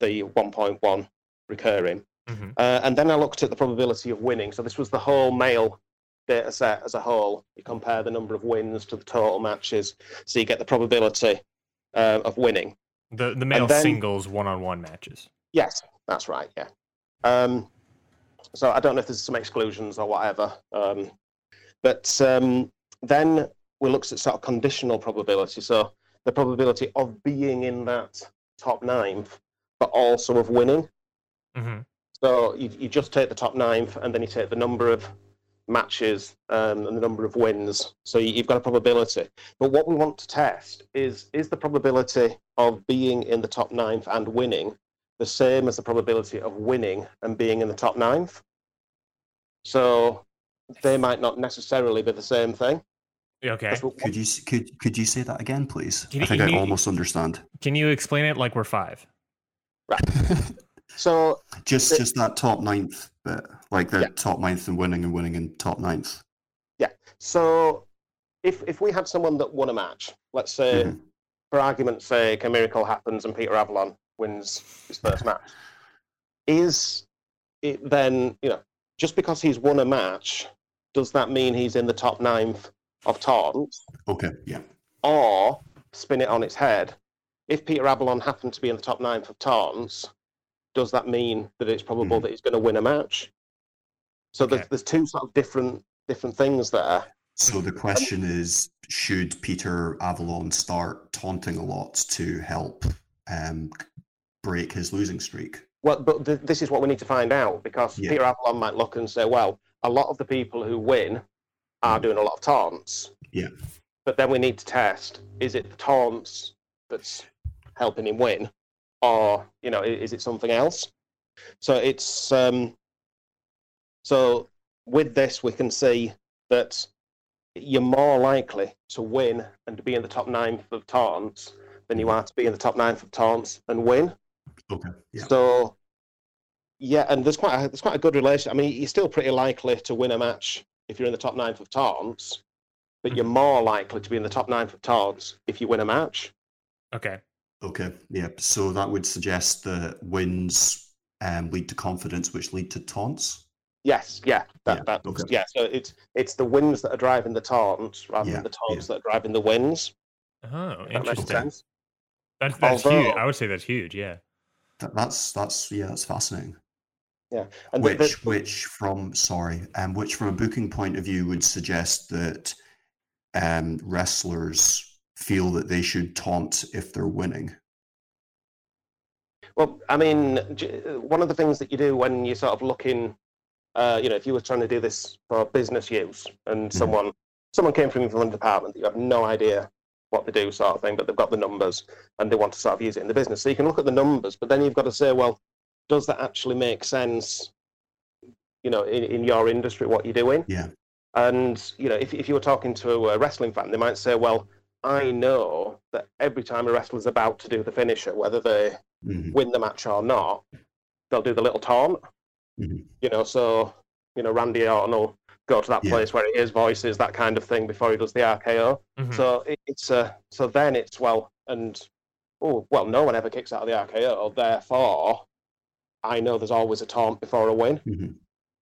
the 1.1 recurring. Mhm. Uh, and then I looked at the probability of winning. So this was the whole male data set as a whole. You compare the number of wins to the total matches, so you get the probability uh, of winning. The the male then- singles one on one matches. Yes, that's right. Yeah. Um, so I don't know if there's some exclusions or whatever. Um, but um, then we looked at sort of conditional probability. So the probability of being in that top ninth, but also of winning. hmm So you, you just take the top ninth and then you take the number of matches um, and the number of wins. So you, you've got a probability. But what we want to test is is the probability of being in the top ninth and winning the same as the probability of winning and being in the top ninth? So they might not necessarily be the same thing. Okay. Could you could could you say that again, please? Can I think can I almost understand. Can you explain it like we're five? So just just that top ninth bit, like the Yeah. top ninth and winning and winning in top ninth. Yeah. So if if we had someone that won a match, let's say Mhm. for argument's sake, a miracle happens and Peter Avalon wins his first match. Is it then, you know, just because he's won a match, does that mean he's in the top ninth of taunts? Okay, yeah. Or spin it on its head, if Peter Avalon happened to be in the top ninth of taunts, does that mean that it's probable Mhm. that he's going to win a match? So Okay. there's, there's two sort of different different things there. So the question is, should Peter Avalon start taunting a lot to help um, break his losing streak? Well, but th- this is what we need to find out because Yeah. Peter Avalon might look and say, well, a lot of the people who win are Mm. doing a lot of taunts. Yeah. But then we need to test is it the taunts that's helping him win? Or, you know, is it something else? So it's um, so with this we can see that you're more likely to win and to be in the top nine of taunts than you are to be in the top nine of taunts and win. Okay. Yeah. So yeah, and there's quite a, there's quite a good relation. I mean, you're still pretty likely to win a match if you're in the top nine of taunts, but you're more likely to be in the top nine of taunts if you win a match. Okay. Okay. Yeah. So that would suggest that wins um, lead to confidence, which lead to taunts. Yes, yeah, that, Yeah, that, okay. yeah. So it's it's the wins that are driving the taunts rather Yeah, than the taunts that are driving the wins. Oh, that interesting. sense. That's that's Although- huge. I would say that's huge. Yeah. That, that's that's yeah, that's fascinating. And the- which the- which from sorry, um, which from a booking point of view would suggest that um, wrestlers feel that they should taunt if they're winning. Well, I mean, one of the things that you do when you're sort of looking, uh, you know, if you were trying to do this for business use, and Mhm. someone someone came from from a department that you have no idea what they do, sort of thing, but they've got the numbers and they want to sort of use it in the business. So you can look at the numbers, but then you've got to say, well, does that actually make sense? You know, in, in your industry, what you're doing. Yeah. And you know, if if you were talking to a wrestling fan, they might say, well. I know that every time a wrestler's about to do the finisher, whether they Mhm. win the match or not, they'll do the little taunt. Mhm. You know, so you know Randy Orton will go to that Yeah. place where he hears voices, that kind of thing, before he does the RKO. Mhm. So it, it's uh, so then it's well and oh well, no one ever kicks out of the RKO, therefore I know there's always a taunt before a win, Mhm.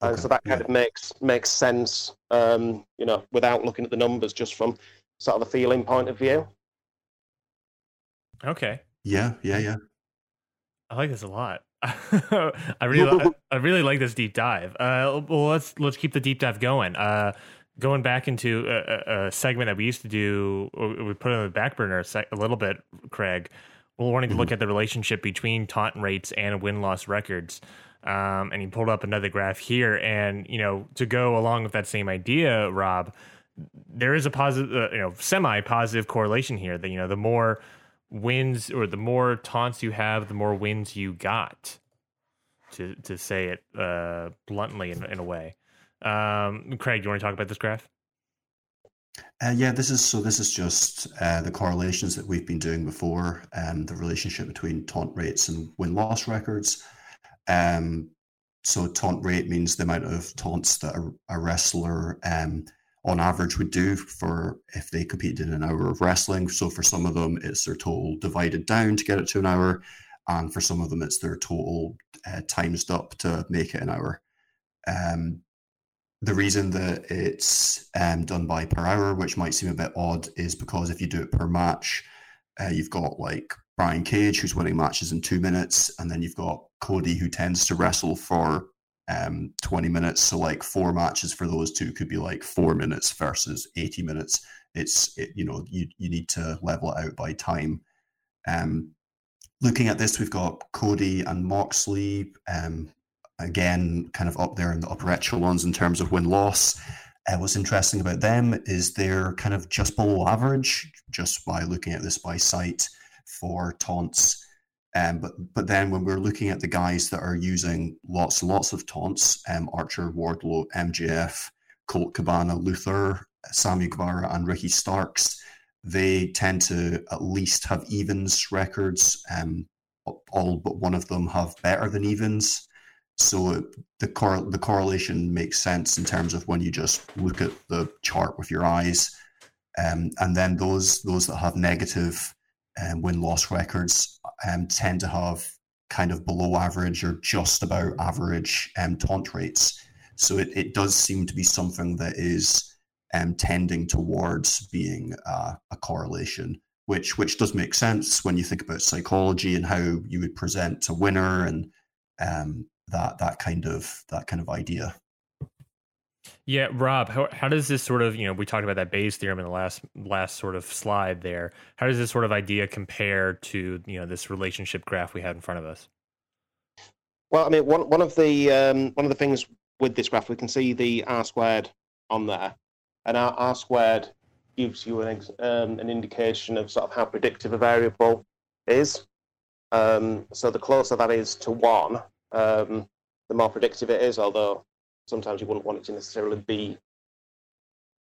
and so that kind yeah. of makes makes sense. Um, you know, without looking at the numbers, just from sort of a feeling point of view. Okay. Yeah, yeah, yeah. I like this a lot. I really, li- I really like this deep dive. Uh, well, let's let's keep the deep dive going. Uh, going back into a, a- a segment that we used to do, we put on the back burner a, sec- a little bit, Craig. We're wanting to look at the relationship between taunt rates and win loss records. Um, and he pulled up another graph here, and you know, to go along with that same idea, Rob, there is a positive, uh, you know, semi positive correlation here. That you know, the more wins or the more taunts you have, the more wins you got. To to say it uh, bluntly in, in a way. Um, Craig, you want to talk about this graph? Uh, yeah, this is so. This is just uh, the correlations that we've been doing before, um, the relationship between taunt rates and win loss records. Um, so taunt rate means the amount of taunts that a, a wrestler, um, on average, would do for if they competed in an hour of wrestling. So for some of them, it's their total divided down to get it to an hour, and for some of them, it's their total uh, timesed up to make it an hour. Um, the reason that it's um, done by per hour, which might seem a bit odd, is because if you do it per match, uh, you've got like Brian Cage, who's winning matches in two minutes, and then you've got Cody, who tends to wrestle for um, 20 minutes. So, like, four matches for those two could be like four minutes versus 80 minutes. It's, it, you know, you, you need to level it out by time. Um, looking at this, we've got Cody and Moxley. Um, again, kind of up there in the upper echelons in terms of win loss. Uh, what's interesting about them is they're kind of just below average, just by looking at this by sight for taunts. Um, but but then when we're looking at the guys that are using lots lots of taunts, um, Archer, Wardlow, MJF, Colt Cabana, Luther, Sammy Guevara, and Ricky Starks, they tend to at least have evens records. Um, all but one of them have better than evens. So the cor- the correlation makes sense in terms of when you just look at the chart with your eyes, um, and then those those that have negative um, win loss records um, tend to have kind of below average or just about average um, taunt rates. So it, it does seem to be something that is um, tending towards being uh, a correlation, which which does make sense when you think about psychology and how you would present a winner and um, that that kind of that kind of idea. Yeah, Rob, how, how does this sort of, you know, we talked about that Bayes theorem in the last last sort of slide there. How does this sort of idea compare to, you know, this relationship graph we had in front of us? Well, I mean, one one of the um, one of the things with this graph, we can see the R squared on there, and our R squared gives you an um, an indication of sort of how predictive a variable is. Um, so the closer that is to one, um, the more predictive it is. Although sometimes you wouldn't want it to necessarily be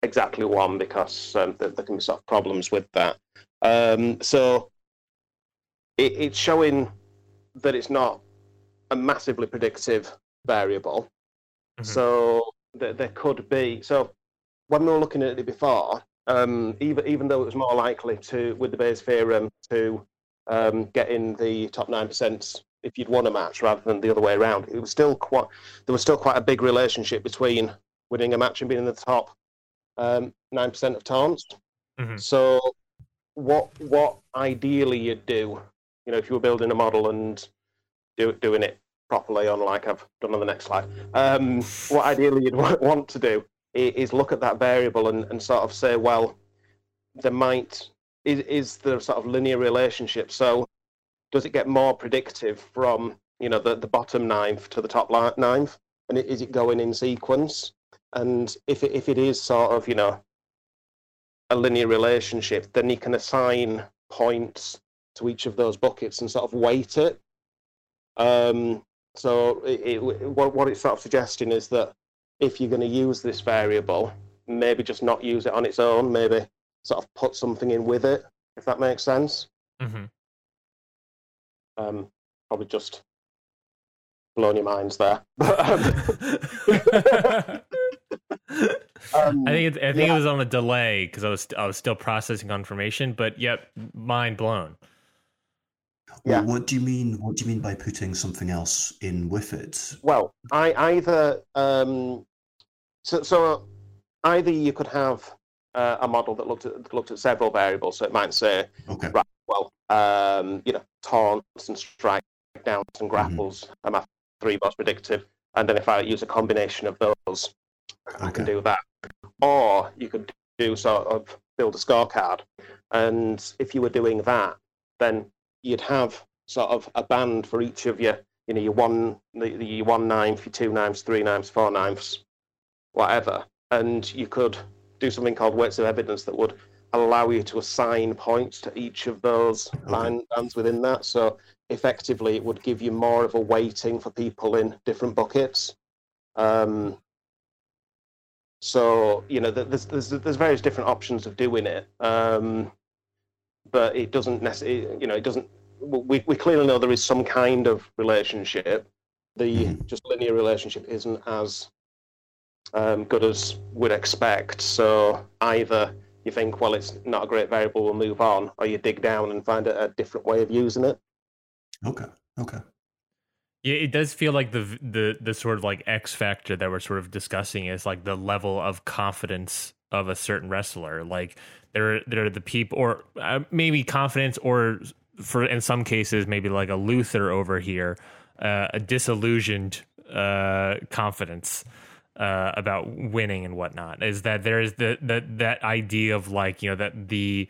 exactly one because um, there, there, can be sort of problems with that. Um, so it, it's showing that it's not a massively predictive variable. Mm-hmm. So th- there could be. So when we were looking at it before, um, even even though it was more likely to with the Bayes theorem to um, get in the top nine percent if you'd won a match rather than the other way around, it was still quite there was still quite a big relationship between winning a match and being in the top um, nine um, percent of taunts. Mm-hmm. So what what ideally you'd do, you know, if you were building a model and do, doing it properly on like I've done on the next slide, um, what ideally you'd want to do is look at that variable and, and sort of say, well, there might is, is the sort of linear relationship. So does it get more predictive from you know the, the bottom ninth to the top ninth, and is it going in sequence? And if it, if it is sort of you know a linear relationship, then you can assign points to each of those buckets and sort of weight it. Um, so it, it, what, what it's sort of suggesting is that if you're going to use this variable, maybe just not use it on its own, maybe sort of put something in with it, if that makes sense. Mm-hmm. Um, probably just blown your minds there. Um, I think it, I think yeah. it was on a delay because I was I was still processing confirmation, but yep, mind blown. Yeah. what do you mean? What do you mean by putting something else in with it? Well, I either um, so so either you could have uh, a model that looked at looked at several variables, so it might say, okay, right, well, um, you know, taunts and strike downs and mm-hmm. grapples mm-hmm. are my three most predictive, and then if I use a combination of those, okay. I can do that. Or you could do sort of build a scorecard, and if you were doing that, then you'd have sort of a band for each of your, you know, your one, the, the your one ninth, your two ninths, three ninths, four ninths, whatever, and you could do something called weights of evidence that would allow you to assign points to each of those okay. bands within that. So effectively, it would give you more of a weighting for people in different buckets. Um, so you know, there's, there's there's various different options of doing it, um, but it doesn't necessarily, you know, it doesn't. We we clearly know there is some kind of relationship. The mm-hmm. just linear relationship isn't as um, good as we'd expect. So either you think, well, it's not a great variable, we'll move on, or you dig down and find a, a different way of using it. Okay. Okay. Yeah, it does feel like the the the sort of like X factor that we're sort of discussing is like the level of confidence of a certain wrestler. Like there there are the people, or uh, maybe confidence, or for in some cases maybe like a Luther over here, uh, a disillusioned uh, confidence uh, about winning and whatnot. Is that there is the that that idea of like you know that the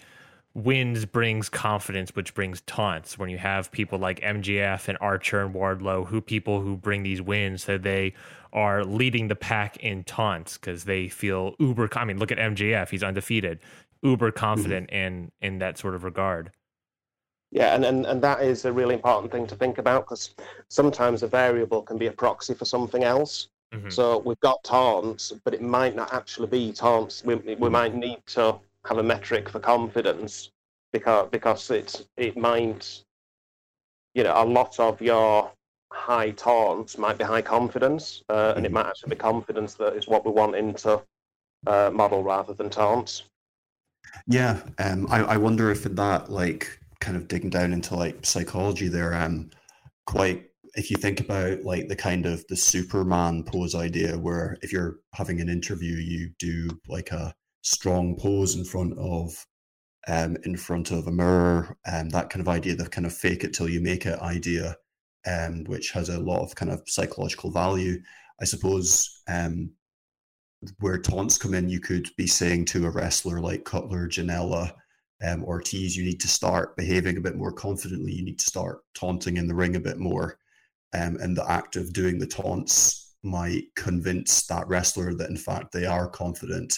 wins brings confidence, which brings taunts. When you have people like MJF and Archer and Wardlow, who people who bring these wins, so they are leading the pack in taunts because they feel uber. I mean, look at MJF he's undefeated, uber confident mm-hmm. in in that sort of regard. Yeah, and, and, and that is a really important thing to think about because sometimes a variable can be a proxy for something else. Mm-hmm. So we've got taunts, but it might not actually be taunts. We, we might need to have a metric for confidence because because it's it might you know a lot of your high taunts might be high confidence uh, and it mm-hmm. might actually be confidence that is what we want into uh, model rather than taunts yeah um I, I wonder if in that like kind of digging down into like psychology there um quite if you think about like the kind of the superman pose idea where if you're having an interview you do like a strong pose in front of um, in front of a mirror, and um, that kind of idea, the kind of fake it till you make it idea, um, which has a lot of kind of psychological value. I suppose um, where taunts come in, you could be saying to a wrestler like Cutler, Janela, um, Ortiz, you need to start behaving a bit more confidently. You need to start taunting in the ring a bit more. Um, and the act of doing the taunts might convince that wrestler that in fact they are confident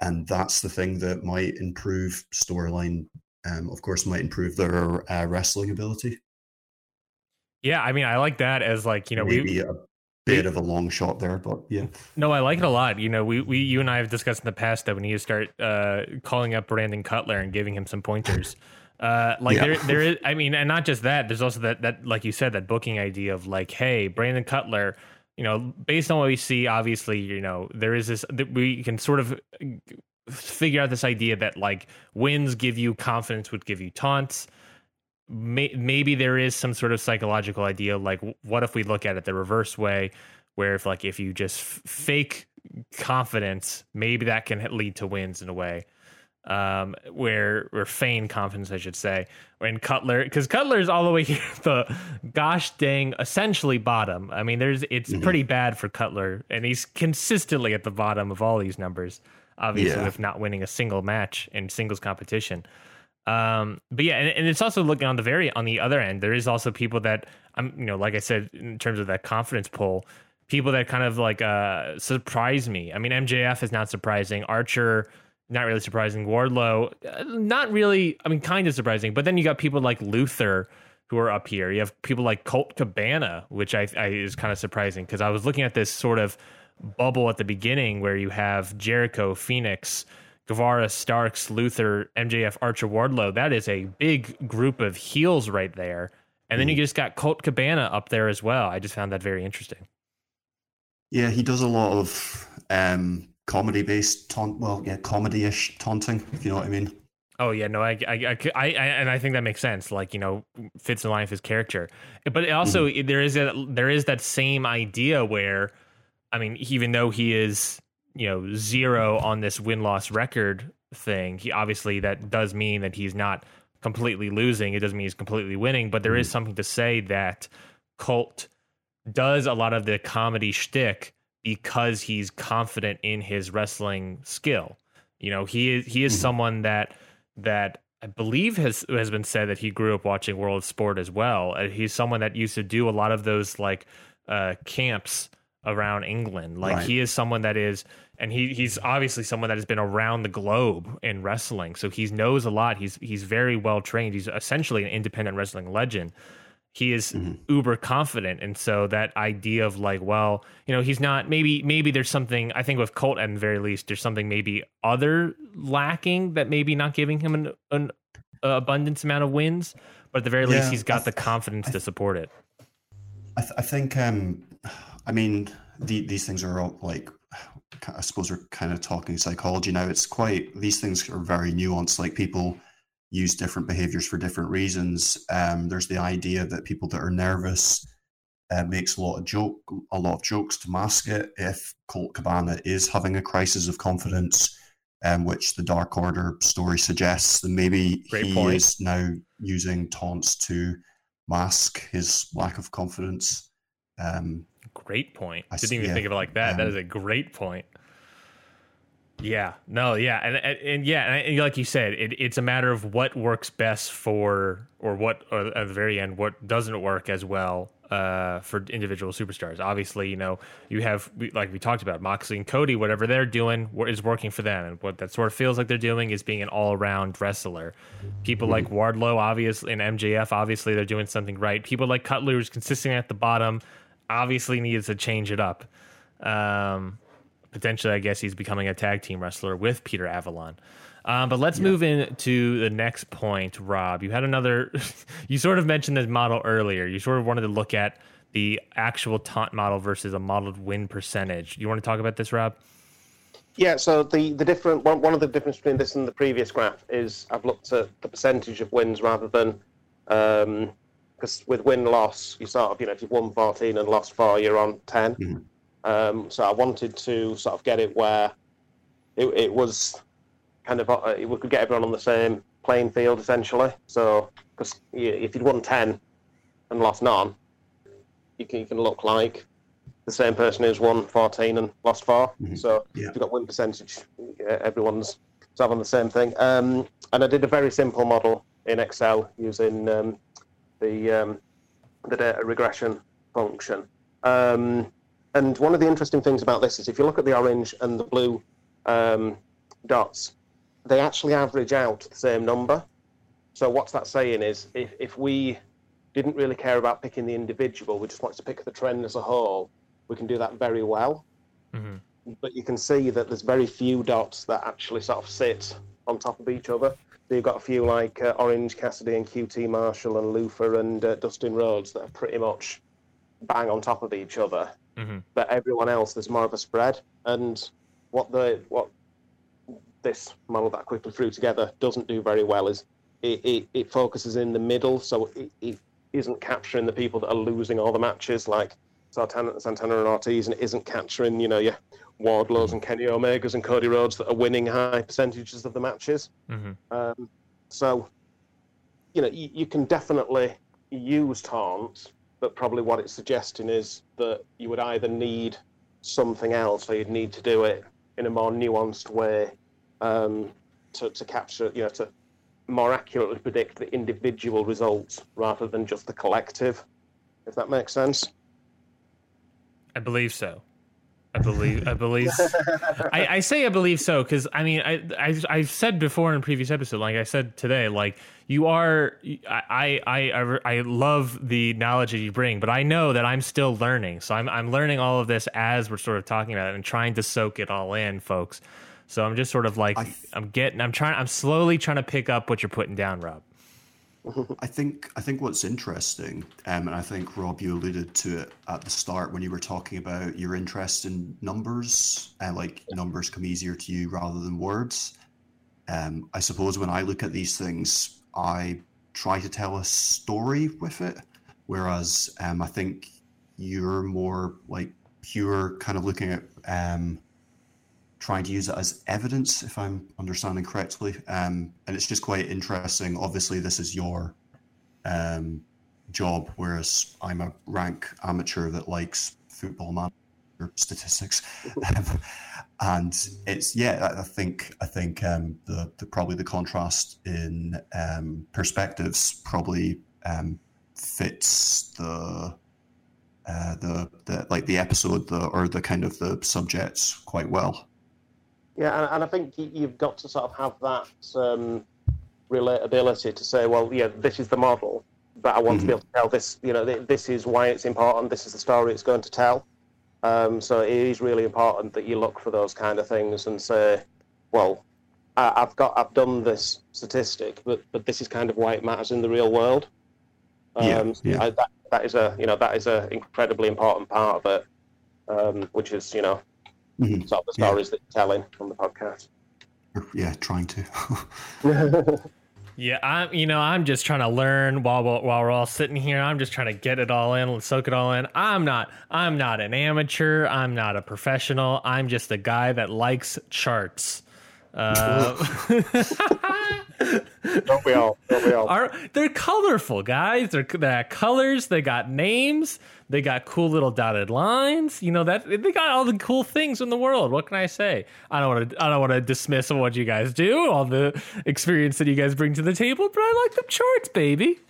and that's the thing that might improve storyline. Um, of course, might improve their uh, wrestling ability. Yeah, I mean, I like that as like you know maybe we a bit of a long shot there, but yeah. No, I like it a lot. You know, we, we you and I have discussed in the past that we need to start uh, calling up Brandon Cutler and giving him some pointers. Uh, like Yeah. there there is I mean, and not just that, there's also that that like you said, that booking idea of like, hey, Brandon Cutler, you know, based on what we see, obviously, you know, there is this that we can sort of figure out this idea that like wins give you confidence would give you taunts may, maybe there is some sort of psychological idea like what if we look at it the reverse way where if like if you just fake confidence maybe that can lead to wins in a way um where or feign confidence i should say when cutler because cutler's all the way here at the gosh dang essentially bottom i mean there's it's Mhm. pretty bad for cutler and he's consistently at the bottom of all these numbers obviously Yeah. with not winning a single match in singles competition um, but yeah, and, and it's also looking on the very on the other end. There is also people that I'm, you know, like I said, in terms of that confidence poll, people that kind of like uh surprise me. I mean, MJF is not surprising. Archer, not really surprising. Wardlow, uh, not really. I mean, kind of surprising. But then you got people like Luther who are up here. You have people like Colt Cabana, which I, I is kind of surprising because I was looking at this sort of bubble at the beginning where you have Jericho, Fenix. Guevara, Starks, Luther, MJF, Archer, Wardlow. That is a big group of heels right there. And then you just got Colt Cabana up there as well. I just found that very interesting. Yeah, he does a lot of um, comedy based taunt. Well, yeah, comedy ish taunting, if you know what I mean. Oh yeah, no, I, I, I, I, and I think that makes sense. Like you know, fits in line with his character. But it also mm-hmm. there is a there is that same idea where, I mean, even though he is you know zero on this win loss record thing, he obviously that does mean that he's not completely losing. It doesn't mean he's completely winning. But there is mm-hmm. something to say that Colt does a lot of the comedy shtick because he's confident in his wrestling skill. You know, he is he is Mhm. someone that that I believe has has been said that he grew up watching World of Sport as well. Uh, he's someone that used to do a lot of those like uh, camps around England. Like Right. he is someone that is, and he he's obviously someone that has been around the globe in wrestling. So he knows a lot. He's he's very well trained. He's essentially an independent wrestling legend. He is Mhm. uber confident, and so that idea of like, well, you know, he's not. Maybe maybe there's something. I think with Colt, at the very least, there's something maybe other lacking that maybe not giving him an, an abundance amount of wins. But at the very least, he's got th- the confidence I to support it. I, th- I think, um, I mean, the, these things are all like, I suppose we're kind of talking psychology now. It's quite, these things are very nuanced. Like people use different behaviors for different reasons. Um, there's the idea that people that are nervous uh, makes a lot of joke, a lot of jokes to mask it. If Colt Cabana is having a crisis of confidence, um, which the Dark Order story suggests, then maybe Great he point. is now using taunts to mask his lack of confidence. Um, Great point. I Didn't even yeah. think of it like that. that Um, is a great point. Yeah. No. Yeah. And and, and yeah. And like you said, it, it's a matter of what works best for, or what, or at the very end, what doesn't work as well uh, for individual superstars. Obviously, you know, you have like we talked about Moxley and Cody. Whatever they're doing is working for them, and what that sort of feels like they're doing is being an all-around wrestler. People like Wardlow, obviously, and MJF, obviously, they're doing something right. People like Cutler, who's consistently at the bottom, obviously needs to change it up. Um, potentially, I guess he's becoming a tag team wrestler with Peter Avalon. Um, but let's move into the next point, Rob. You had another, you sort of mentioned this model earlier. You sort of wanted to look at the actual taunt model versus a modeled win percentage. You want to talk about this, Rob? Yeah, so the, the different one, one of the difference between this and the previous graph is I've looked at the percentage of wins rather than because with win loss you sort of you know if you've won 14 and lost four you're on 10. Mhm. Um, so I wanted to sort of get it where it, it was kind of uh, we could get everyone on the same playing field essentially. So because if you'd won 10 and lost none, you can you can look like the same person who's won 14 and lost 4 Mhm. So Yeah. if you've got win percentage, everyone's sort of on the same thing. Um, and I did a very simple model in Excel using um, the um, the data regression function. Um, and one of the interesting things about this is if you look at the orange and the blue um, dots, they actually average out the same number. So what's that saying is if, if we didn't really care about picking the individual. We just wanted to pick the trend as a whole. We can do that very well. hmm But you can see that there's very few dots that actually sort of sit on top of each other. So you've got a few like uh, Orange Cassidy and QT Marshall and Luther and uh, Dustin Rhodes that are pretty much bang on top of each other. Hmm But everyone else, there's more of a spread. And what the what this model that I quickly threw together doesn't do very well is it, it, it focuses in the middle, so it, it isn't capturing the people that are losing all the matches, like Santana, Santana and Ortiz, and it isn't capturing, you know, your Wardlows and Kenny Omegas and Cody Rhodes that are winning high percentages of the matches. hmm Um, so, you know, you, you can definitely use taunts, but probably what it's suggesting is that you would either need something else or you'd need to do it in a more nuanced way um, to, to capture, you know, to more accurately predict the individual results rather than just the collective, if that makes sense. I believe so. I believe. I believe. I, I say I believe so because I mean I, I I've said before in a previous episode, like I said today, like you are. I I I I love the knowledge that you bring, but I know that I'm still learning. So I'm I'm learning all of this as we're sort of talking about it and trying to soak it all in, folks. So I'm just sort of like I I'm getting. I'm trying. I'm slowly trying to pick up what you're putting down, Rob. I think I think what's interesting, um, and I think Rob, you alluded to it at the start when you were talking about your interest in numbers, and like numbers come easier to you rather than words. Um, I suppose when I look at these things, I try to tell a story with it, whereas um, I think you're more like pure, kind of looking at um, trying to use it as evidence, if I'm understanding correctly. Um, and it's just quite interesting. Obviously, this is your um, job, whereas I'm a rank amateur that likes football manager statistics. And it's yeah, I I think I think um, the, the probably the contrast in um, perspectives probably um, fits the. Uh, the, the like the episode the or the kind of the subjects quite well Yeah, and, and I think you've got to sort of have that um, relatability to say, well, yeah, this is the model, but I want to be able to tell this. You know, th- this is why it's important. This is the story it's going to tell. Um, so it is really important that you look for those kind of things and say, well, I, I've got, I've done this statistic, but but this is kind of why it matters in the real world. Yeah, Um, so yeah. I, that that is a you know that is a incredibly important part of it, um, which is you know Mhm. sort of the Yeah. stories that you're telling on the podcast. Yeah trying to Yeah, I'm. You know, I'm just trying to learn while while while we're all sitting here. I'm just trying to get it all in, soak it all in. I'm not. I'm not an amateur. I'm not a professional. I'm just a guy that likes charts. Uh, Don't we all? Don't we all? are they're colorful guys? They're they got colors. They got names. They got cool little dotted lines. You know that they got all the cool things in the world. What can I say? I don't want to. I don't want to dismiss what you guys do, all the experience that you guys bring to the table. But I like them charts, baby.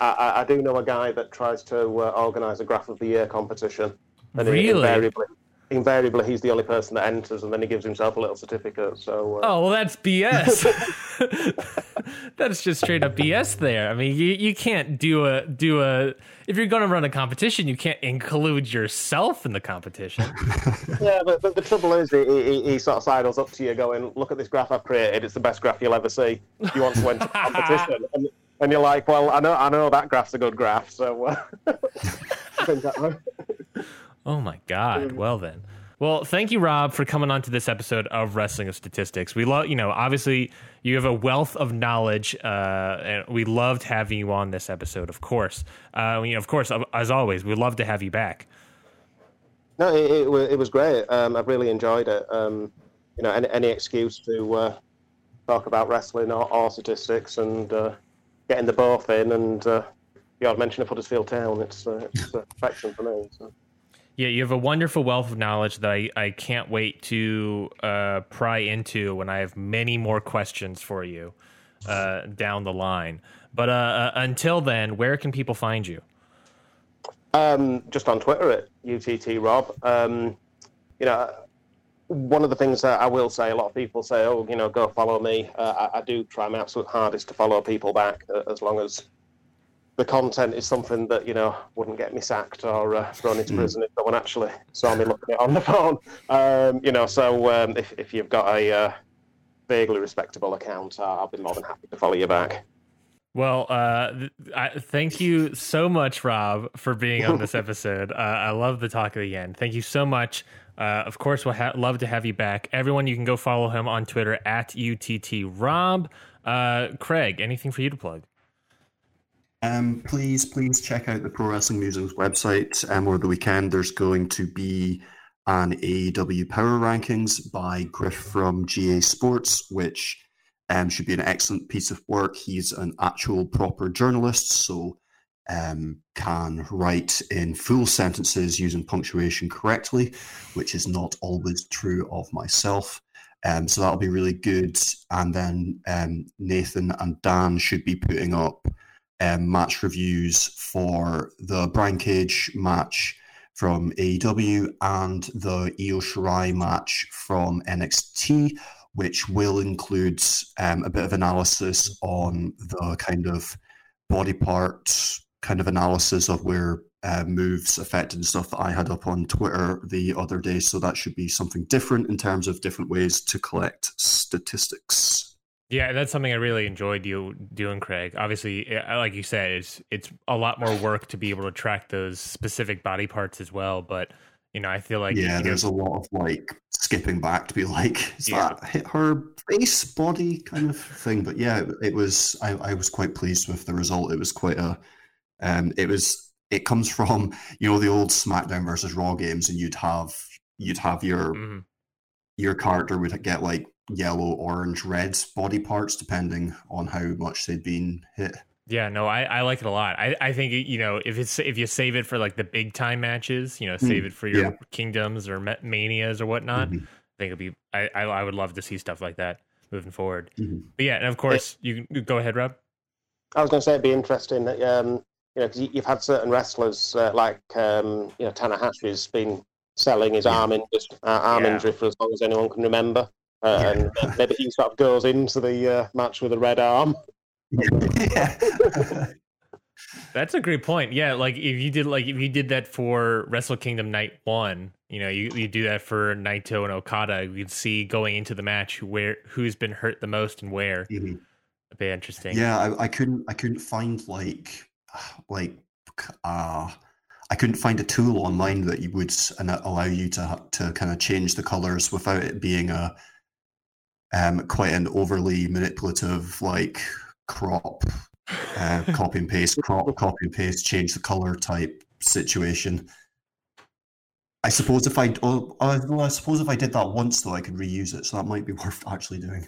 I, I, I do know a guy that tries to uh, organise a graph of the year competition, and he- Really? invariably, invariably he's the only person that enters, and then he gives himself a little certificate. So uh, Oh well, that's BS. that's just straight up BS. There. I mean, you, you can't do a do a if you're going to run a competition, you can't include yourself in the competition. yeah, but, but the trouble is, he, he, he sort of sidles up to you, going, "Look at this graph I've created. It's the best graph you'll ever see. You want to enter the competition?" And, and you're like, "Well, I know, I know that graph's a good graph, so." Uh, I think that- Oh my God. Well then. Well, thank you, Rob, for coming on to this episode of Wrestling of Statistics. We love, you know, obviously you have a wealth of knowledge, uh, and we loved having you on this episode. Of course, uh, you know, of course, as always, we'd love to have you back. No, it, it, it was great. Um, I've really enjoyed it. Um, you know, any, any excuse to uh, talk about wrestling or, or statistics and uh, getting the both in and uh, the odd mention of Huddersfield Town, it's, uh, it's uh, perfection for me. So. Yeah, you have a wonderful wealth of knowledge that I, I can't wait to uh, pry into when I have many more questions for you uh, down the line. But uh, uh, until then, where can people find you? Um, just on Twitter at UTT Rob. Um, you know, one of the things that I will say, a lot of people say, "Oh, you know, go follow me." Uh, I, I do try my absolute hardest to follow people back, uh, as long as the content is something that you know wouldn't get me sacked or uh, thrown into Mm. prison if someone actually saw me looking at it on the phone. Um, you know, so um, if if you've got a uh, vaguely respectable account, uh, I'll be more than happy to follow you back. Well, uh, th- I, thank you so much, Rob, for being on this episode. Uh, I love the talk at the end. Thank you so much. Uh, of course, we'll ha- love to have you back. Everyone, you can go follow him on Twitter at UTTRob. Uh, Craig, anything for you to plug? Um, please, please check out the Pro Wrestling Musings website. Um, over the weekend, there's going to be an AEW Power Rankings by Griff from GA Sports, which um, should be an excellent piece of work. He's an actual proper journalist, so um, can write in full sentences using punctuation correctly, which is not always true of myself. Um, so that'll be really good. And then um, Nathan and Dan should be putting up um, match reviews for the Brian Cage match from AEW and the Io Shirai match from NXT, which will include um, a bit of analysis on the kind of body parts kind of analysis of where uh, moves affected and stuff that I had up on Twitter the other day. So that should be something different in terms of different ways to collect statistics. Yeah, that's something I really enjoyed you doing, Craig. Obviously, uh, like you said, it's it's a lot more work to be able to track those specific body parts as well. But you know, I feel like yeah, you know, there's a lot of like skipping back to be like, is Yeah. that hit her face, body kind of thing? But yeah, it, it was. I, I was quite pleased with the result. It was quite a. Um, it was. It comes from you know the old SmackDown versus Raw games, and you'd have you'd have your mhm. your character would get like yellow, orange, red body parts depending on how much they'd been hit. Yeah, no, I, I like it a lot. I, I think you know if it's if you save it for like the big time matches, you know, save Mm, it for your yeah. kingdoms or manias or whatnot. Mhm, I think it'd be I, I I would love to see stuff like that moving forward. mhm. But yeah, and of course you can go ahead, Rob. I was going to say it'd be interesting that um, you know because you've had certain wrestlers uh, like um, you know Tanahashi's been selling his Yeah. arm injury, uh, arm Yeah. injury for as long as anyone can remember, uh, Yeah. and maybe he sort of goes into the uh, match with a red arm. yeah. That's a great point. Yeah, like if you did like if you did that for Wrestle Kingdom Night One, you know, you, you do that for Naito and Okada, you can see going into the match where who's been hurt the most and where. Mhm. It'd be interesting. Yeah, I, I couldn't I couldn't find like like uh I couldn't find a tool online that you would and allow you to to kind of change the colors without it being a um quite an overly manipulative like crop uh, copy and paste crop copy and paste change the color type situation. I suppose if I oh, uh, well, I suppose if I did that once though I could reuse it so that might be worth actually doing.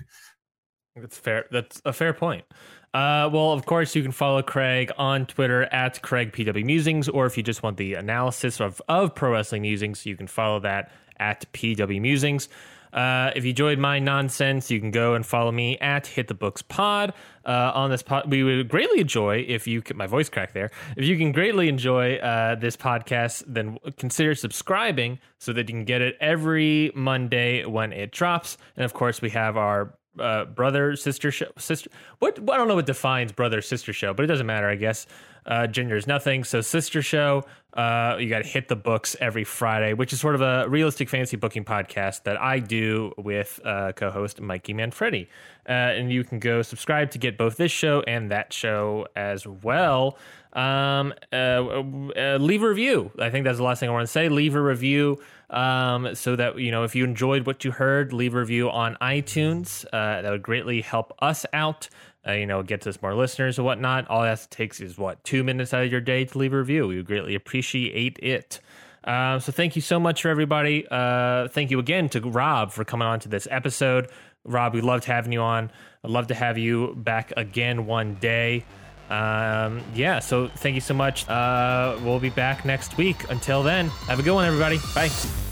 That's fair. That's a fair point. Uh, well, of course, you can follow Craig on Twitter at Craig PW Musings, or if you just want the analysis of, of pro wrestling musings, you can follow that at PW Musings. Uh, if you enjoyed my nonsense, you can go and follow me at Hit the Books Pod. Uh, on this pod, we would greatly enjoy if you my voice crack there. If you can greatly enjoy uh, this podcast, then consider subscribing so that you can get it every Monday when it drops. And of course, we have our uh, brother sister show sister what I don't know what defines brother sister show but it doesn't matter I guess. Uh, gender is nothing. So sister show uh, you got to hit the books every Friday which is sort of a realistic fantasy booking podcast that I do with uh, co-host Mikey Manfredi. Uh, and you can go subscribe to get both this show and that show as well um, uh, uh, leave a review. I think that's the last thing I want to say. Leave a review um, so that you know if you enjoyed what you heard, leave a review on iTunes. Uh, that would greatly help us out. Uh, you know, gets us more listeners and whatnot. All that takes is what two minutes out of your day to leave a review. We would greatly appreciate it. Um, so thank you so much for everybody. Uh, thank you again to Rob for coming on to this episode. Rob, we loved having you on. I'd love to have you back again one day um, yeah, so thank you so much. Uh, we'll be back next week. Until then, have a good one, everybody. Bye.